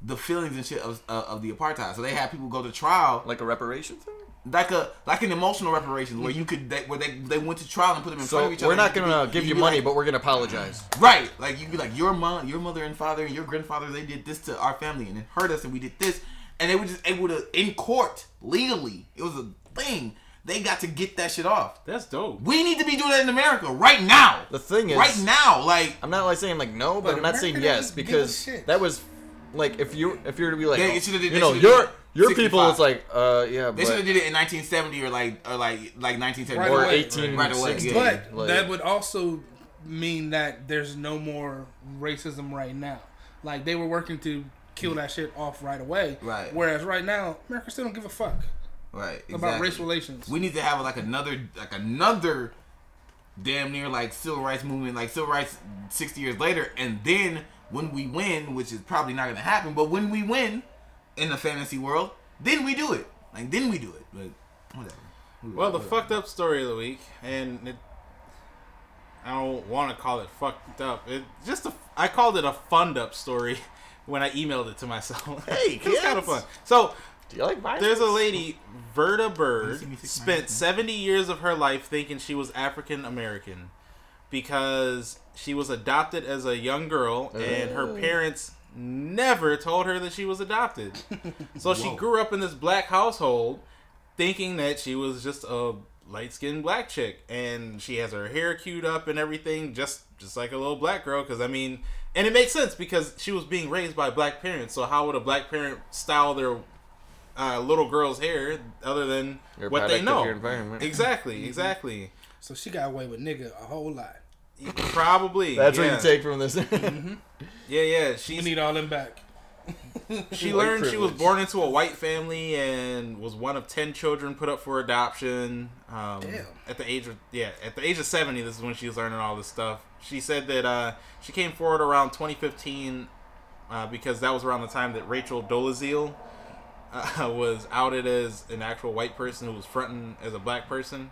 the feelings and shit of uh, of the apartheid. So they had people go to trial like a reparation thing. like a like an emotional reparations where you could they, where they they went to trial and put them in front of each other. we're not gonna be- give you money, like- but we're gonna apologize. Right. Like you'd be like, your mom, your mother and father and your grandfather, they did this to our family and it hurt us and we did this. And they were just able to in court, legally. It was a thing. They got to get that shit off. That's dope. We need to be doing that in America right now. The thing is, right now. Like I'm not like saying like no, but, But I'm not saying yes doesn't give a because that was like if you if you're to be like They oh, should've did- you know should've your did your people 65. it's like uh yeah they should have did it in 1970 or like or like like 1970 Right or away. 18 Right away, yeah. But like, that would also mean that there's no more racism right now. Like they were working to kill that shit off right away. Right. Whereas right now, America still don't give a fuck Right. Exactly. about race relations. We need to have like another like another damn near like civil rights movement, like civil rights sixty years later, and then when we win, which is probably not gonna happen, but when we win in the fantasy world, then we do it. Like then we do it. But whatever. Well, the fucked up story of the week, and it, I don't want to call it fucked up. It just a, I called it a fund up story (laughs) when I emailed it to myself. (laughs) Hey, it was kind of fun. So do you like violence? There's a lady, Verda Byrd, see me six spent 70 years of her life thinking she was African American because she was adopted as a young girl and her oh. parents never told her that she was adopted. (laughs) So she grew up in this black household thinking that she was just a light-skinned black chick and she has her hair queued up and everything just just like a little black girl because I mean and it makes sense because she was being raised by black parents so how would a black parent style their uh, little girl's hair other than You're what they know your environment. exactly exactly so she got away with nigga a whole lot. probably (laughs) That's yeah. what you take from this. (laughs) yeah yeah We need all them back. (laughs) She White learned she was born into a white family and was one of ten children put up for adoption. Um, Damn. At the age of yeah, at the age of seventy, this is when she was learning all this stuff. She said that uh, she came forward around 2015 uh, because that was around the time that Rachel Dolezal uh, (laughs) was outed as an actual white person who was fronting as a black person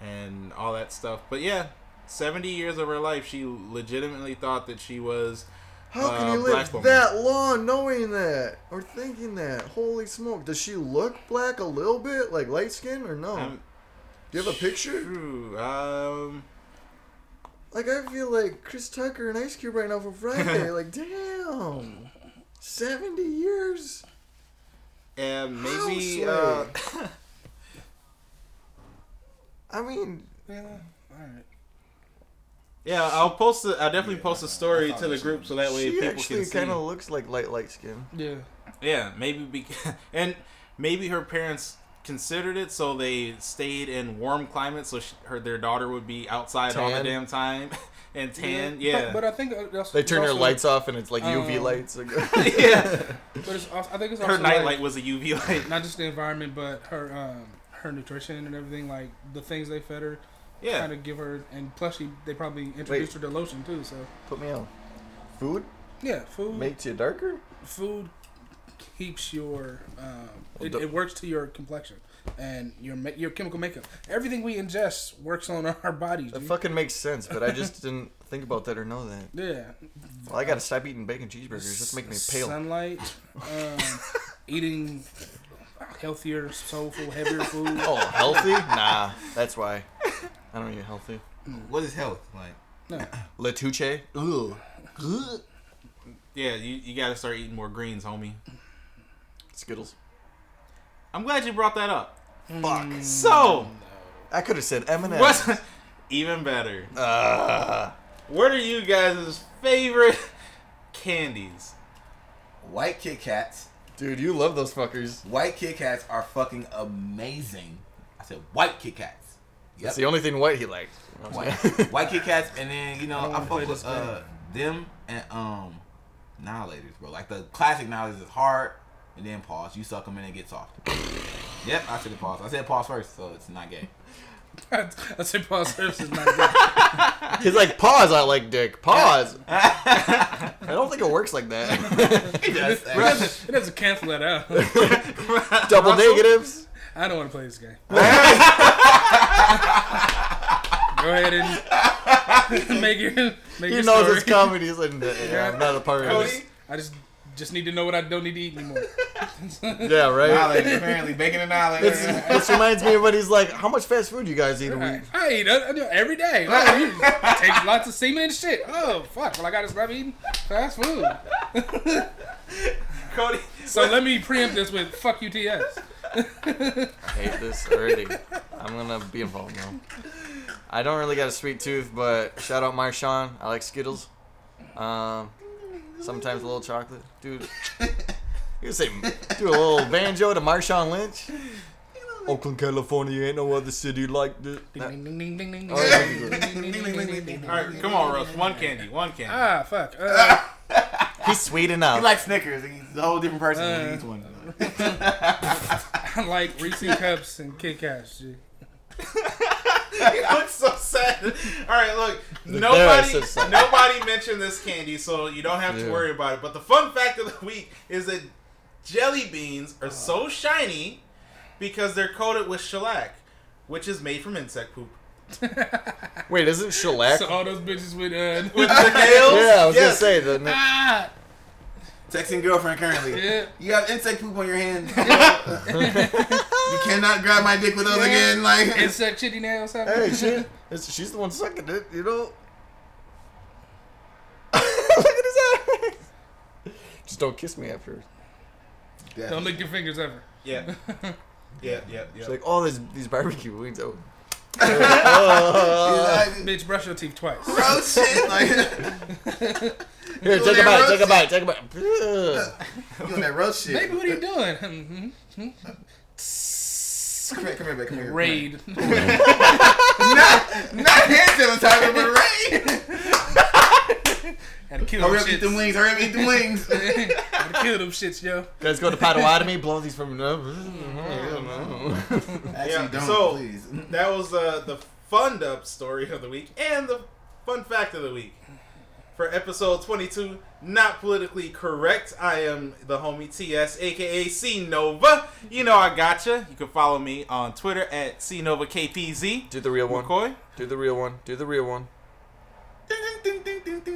and all that stuff. But yeah, 70 years of her life, she legitimately thought that she was. How can uh, you live woman. that long knowing that or thinking that? Holy smoke! Does she look black a little bit, like light skin, or no? Um, Do you have a picture? True. Um, Like I feel like Chris Tucker and Ice Cube right now for Friday. (laughs) like damn, seventy years. and maybe. Uh, I mean, Yeah. All right. yeah, I'll post. A, I'll definitely post a story to the group so that way people can see. She kind of looks like light light skin. Yeah. Yeah, maybe be, (laughs) and maybe her parents considered it, so they stayed in warm climates, so she, her their daughter would be outside all the damn time (laughs) and tan. Yeah, But, but I think uh, that's, They turn it's their also- lights off and it's like UV um, lights. (laughs) (laughs) yeah. But it's also, I think it's Her also nightlight like, was a UV light. not just the environment, but her um, her nutrition and everything. Like the things they fed her, Yeah, kind of give her, and plus she they probably introduced her to lotion too. So Put me on. Food yeah, food makes you darker. food keeps your um, Well, it, it works to your complexion and your your chemical makeup. Everything we ingest works on (laughs) our bodies. That dude. fucking makes sense, but I just (laughs) didn't think about that or know that. yeah, Well, I gotta stop eating bacon cheeseburgers. Just make me pale. Sunlight, um, (laughs) eating healthier, soulful, heavier food. Oh, healthy? Nah, that's why. I don't eat healthy. What is health like? No, (coughs) Latuche? Ugh. yeah. You, you got to start eating more greens, homie. Skittles. I'm glad you brought that up. Fuck. So, I could have said M&M's. what's (laughs) even better? Uh, What are you guys' favorite candies? White Kit Kats. dude, you love those fuckers. White Kit Kats are fucking amazing. I said white Kit Kats. Yep. That's the only thing white he liked. White, white Kit Kats, and then you know don't I, wanna play fuck with this uh, them and um, Now and Laters, bro. Like the classic Now and Laters is hard, and then pause. You suck them and it gets soft. (laughs) yep, I said the pause. I said pause first, so it's not gay. (laughs) I said pause first. It's not gay. (laughs) He's like, pause, I like dick. Pause. I don't think it works like that. It does. It doesn't, it doesn't cancel that out. Double Russell? negatives. I don't want to play this game. Go ahead and make your make He your knows story. it's comedy. He's like, yeah, I'm not a part of just, it. I just just need to know what I don't need to eat anymore. (laughs) Yeah, right? Now and Laters, apparently bacon and Now and Laters. this reminds me of when he's like, how much fast food you guys eat a week? I eat it I do it every day. Oh, you take lots of semen and shit. Oh fuck! Well, I gotta stop eating fast food. (laughs) Cody, So let me preempt this with fuck UTS. (laughs) I hate this already. I'm gonna be involved now. I don't really got a sweet tooth, but shout out Marshawn. I like Skittles. Um, sometimes a little chocolate, dude. You say do a little banjo to Marshawn Lynch. Oakland, California, ain't no other city like this. That- Oh, all right, come on, Russ. One candy, one candy. Ah, fuck. Uh, He's sweet enough. He likes Snickers. He's a whole different person when he Uh, eats one. I like Reese cups and Kit Kats. Shit. (laughs) you looks so sad. All right, look. there Nobody, says nobody mentioned this candy, so you don't have to worry about it. But the fun fact of the week is that jelly beans are so shiny because they're coated with shellac, which is made from insect poop. Wait, isn't shellac? So all those bitches with uh, With the nails. yeah, I was yes. gonna say the. ah, Texting girlfriend currently. yeah. You have insect poop on your hands. (laughs) (laughs) you cannot grab my dick with those again. Like Insect chitty nails. Something. Hey, she, (laughs) it's, she's the one sucking it, you know. Look at his eyes. Just don't kiss me after. Don't lick your fingers ever. Yeah. Yeah, yeah, yeah. She's like, oh, these these barbecue wings. Oh. (laughs) Bitch, brush your teeth twice. Gross shit. Like Here, take a bite, take a bite, take a bite. Ugh. you doing that roast shit. Baby, what are you doing? Come here, come here, babe. Come here. Raid. (laughs) Not, not hand sanitizer, but raid. (laughs) Had to kill Hurry them up, eat them shits. wings. Hurry up, eat them wings. (laughs) Gotta kill them shits, yo. Guys go to Potawatomi, blow these from. (laughs) Actually, Yeah, don't, so- please. That was uh, the fund up story of the week and the fun fact of the week. For episode 22, not politically correct, I am the homie TS, aka C Nova. You know I gotcha. You can follow me on Twitter at C Nova KPZ. Do the real one. McCoy. Do the real one. Do the real one. Ding, ding, ding, ding, ding, ding.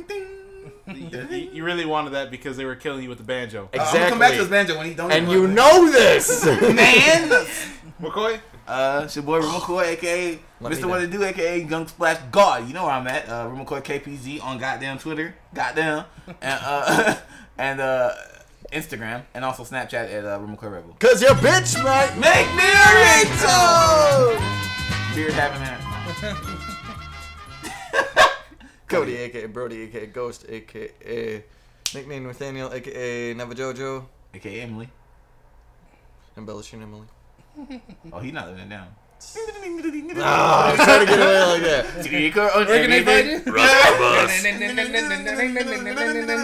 You, you really wanted that because they were killing you with the banjo. Uh, I'm gonna come back to his Exactly. banjo when he don't. And you want know this. (laughs) man. McCoy? Uh, it's your boy Remocoy, aka Let Mr. know. What to Do, aka Young Splash God. You know where I'm at. Uh, Remocoy KPZ on goddamn Twitter, goddamn, and uh, (laughs) and uh, Instagram, and also Snapchat at uh, Remocoy Rebel. Cause your bitch might Make me a ringtone. Beard having that. (laughs) Cody, aka Brody, aka Ghost, aka nickname Nathaniel, aka Navajojo, AKA Emily. embellishing Emily. Oh, he's not letting it down. Ah, trying to get away like that. Where can they find you? Rastabus.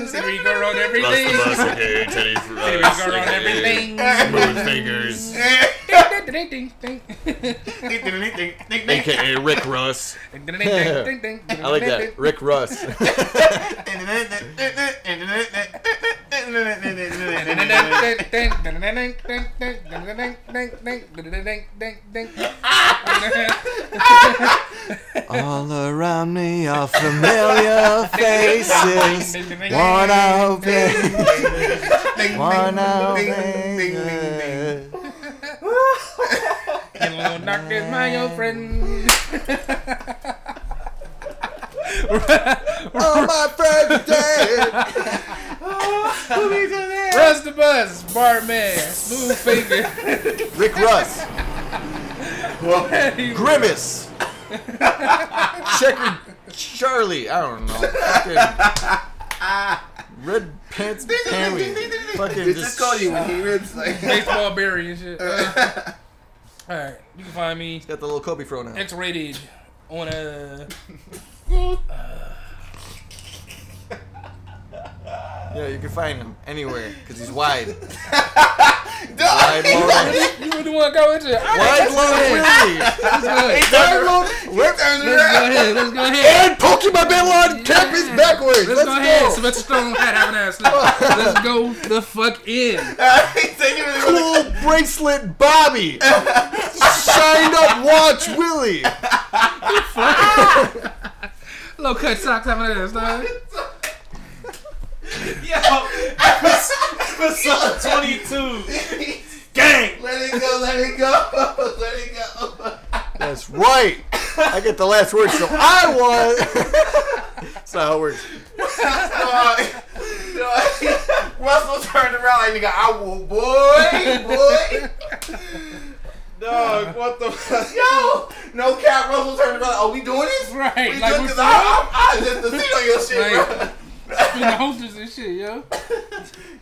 City on everything. Rastabus, okay, Teddy City Russ, on everything. Smooth Fingers, aka Rick Russ. (laughs) I like that. Rick Russ. (laughs) (laughs) All around me are familiar faces. One out there. One out there. Hello, doctor, my old friend. All my friends dead. (laughs) (laughs) Russ the Bus, Bartman, Smooth Finger. (laughs) Rick Russ. (laughs) Grimace. Checker Charlie. I don't know. Fucking Red Pants Henry. Fucking It's just just Cody when he rips like. Baseball Barry and shit. Uh, Alright, you can find me got the little Kobe throw now. X rated on a. uh Yeah, you can find him anywhere because he's wide. (laughs) (laughs) Wide (laughs) loaded. You would want to go into it. Wide loaded. let's go Wide ahead. Let's go ahead. Let's go ahead. And Pokemon Bin Laden cap is backwards. Let's, Let's go ahead. go. Sylvester Stallone hat having ass. Let's, let's go the fuck in. He said you really wanna- Cool bracelet Bobby. Shined up watch Willie. Low cut socks having ass. Dog. (laughs) Yo, episode 22. Gang! Let it go, let it go, (laughs) let it go. That's right. I get the last word, so I won. That's not how it works. Russell turned around like nigga, I will, boy, boy. Dog, what the fuck? Yo, no cap. Russell turned around. Are we doing this? Right, We like doing this? I, I, I just the seat on your shit, Like- bro. Being the hostess and shit, yo.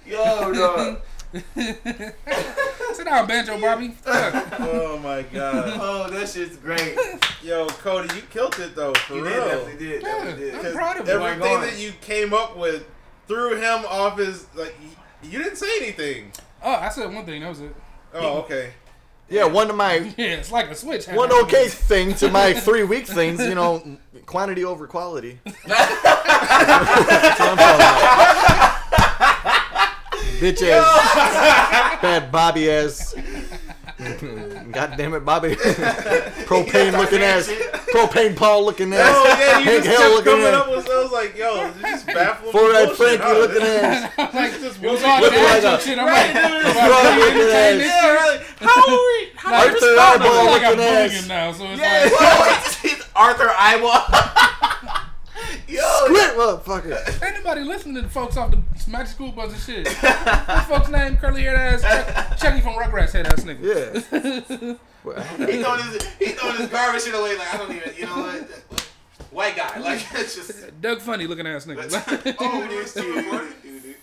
Yo, dog. (laughs) Sit down, Banjo Bobby. Oh my god. Oh, that shit's great. Yo, Cody, you killed it though, for You real. did, definitely did, Yeah, definitely did. I'm proud of you. Everything going. that you came up with threw him off his like. You didn't say anything. Oh, I said one thing. That was it. Oh, okay. Yeah, one of my (laughs) Yeah, it's like a switch. one okay thing to my three week things, you know, (laughs) quantity over quality. That's what I'm talking about. Bitch ass, bad Bobby ass. (laughs) God damn it, Bobby. (laughs) propane (laughs) looking ass, propane Paul looking ass, Oh yeah, you Hank just Hill kept looking coming ass, up with. I was like, yo, this is baffling. four-eyed bullshit, Frankie huh? looking ass. like, Just it was all Looking like a- shit. I'm like, Frog looking ass. Yeah, right. How are we? How are Arthur? Eyeball like looking ass. now, so it's Yeah, like, it's Arthur Iowa. Yo, Quit, motherfucker. (laughs) ain't nobody listening to the folks off the Magic School Bus and shit. What folks name curly haired ass Chuck- Chucky from Rugrats head ass nigga. Yeah. (laughs) Well, he throwing his he throwing his garbage shit away. Like I don't even, you know what? White guy, like (laughs) it's just. Doug Funnie looking ass nigga. Oh, this dude.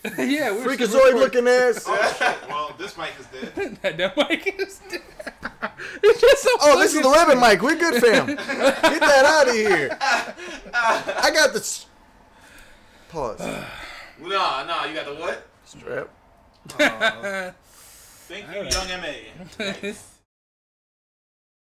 (laughs) yeah, we're Freakazoid looking ass. Oh, well, this mic is dead. (laughs) That mic is (laughs) It's just so Oh, this is the fucking- ribbon mic. We're good, fam. Get that out of here. I got the. s- Pause. (sighs) Nah, nah, you got the what? Strap. Uh, thank you, young MA.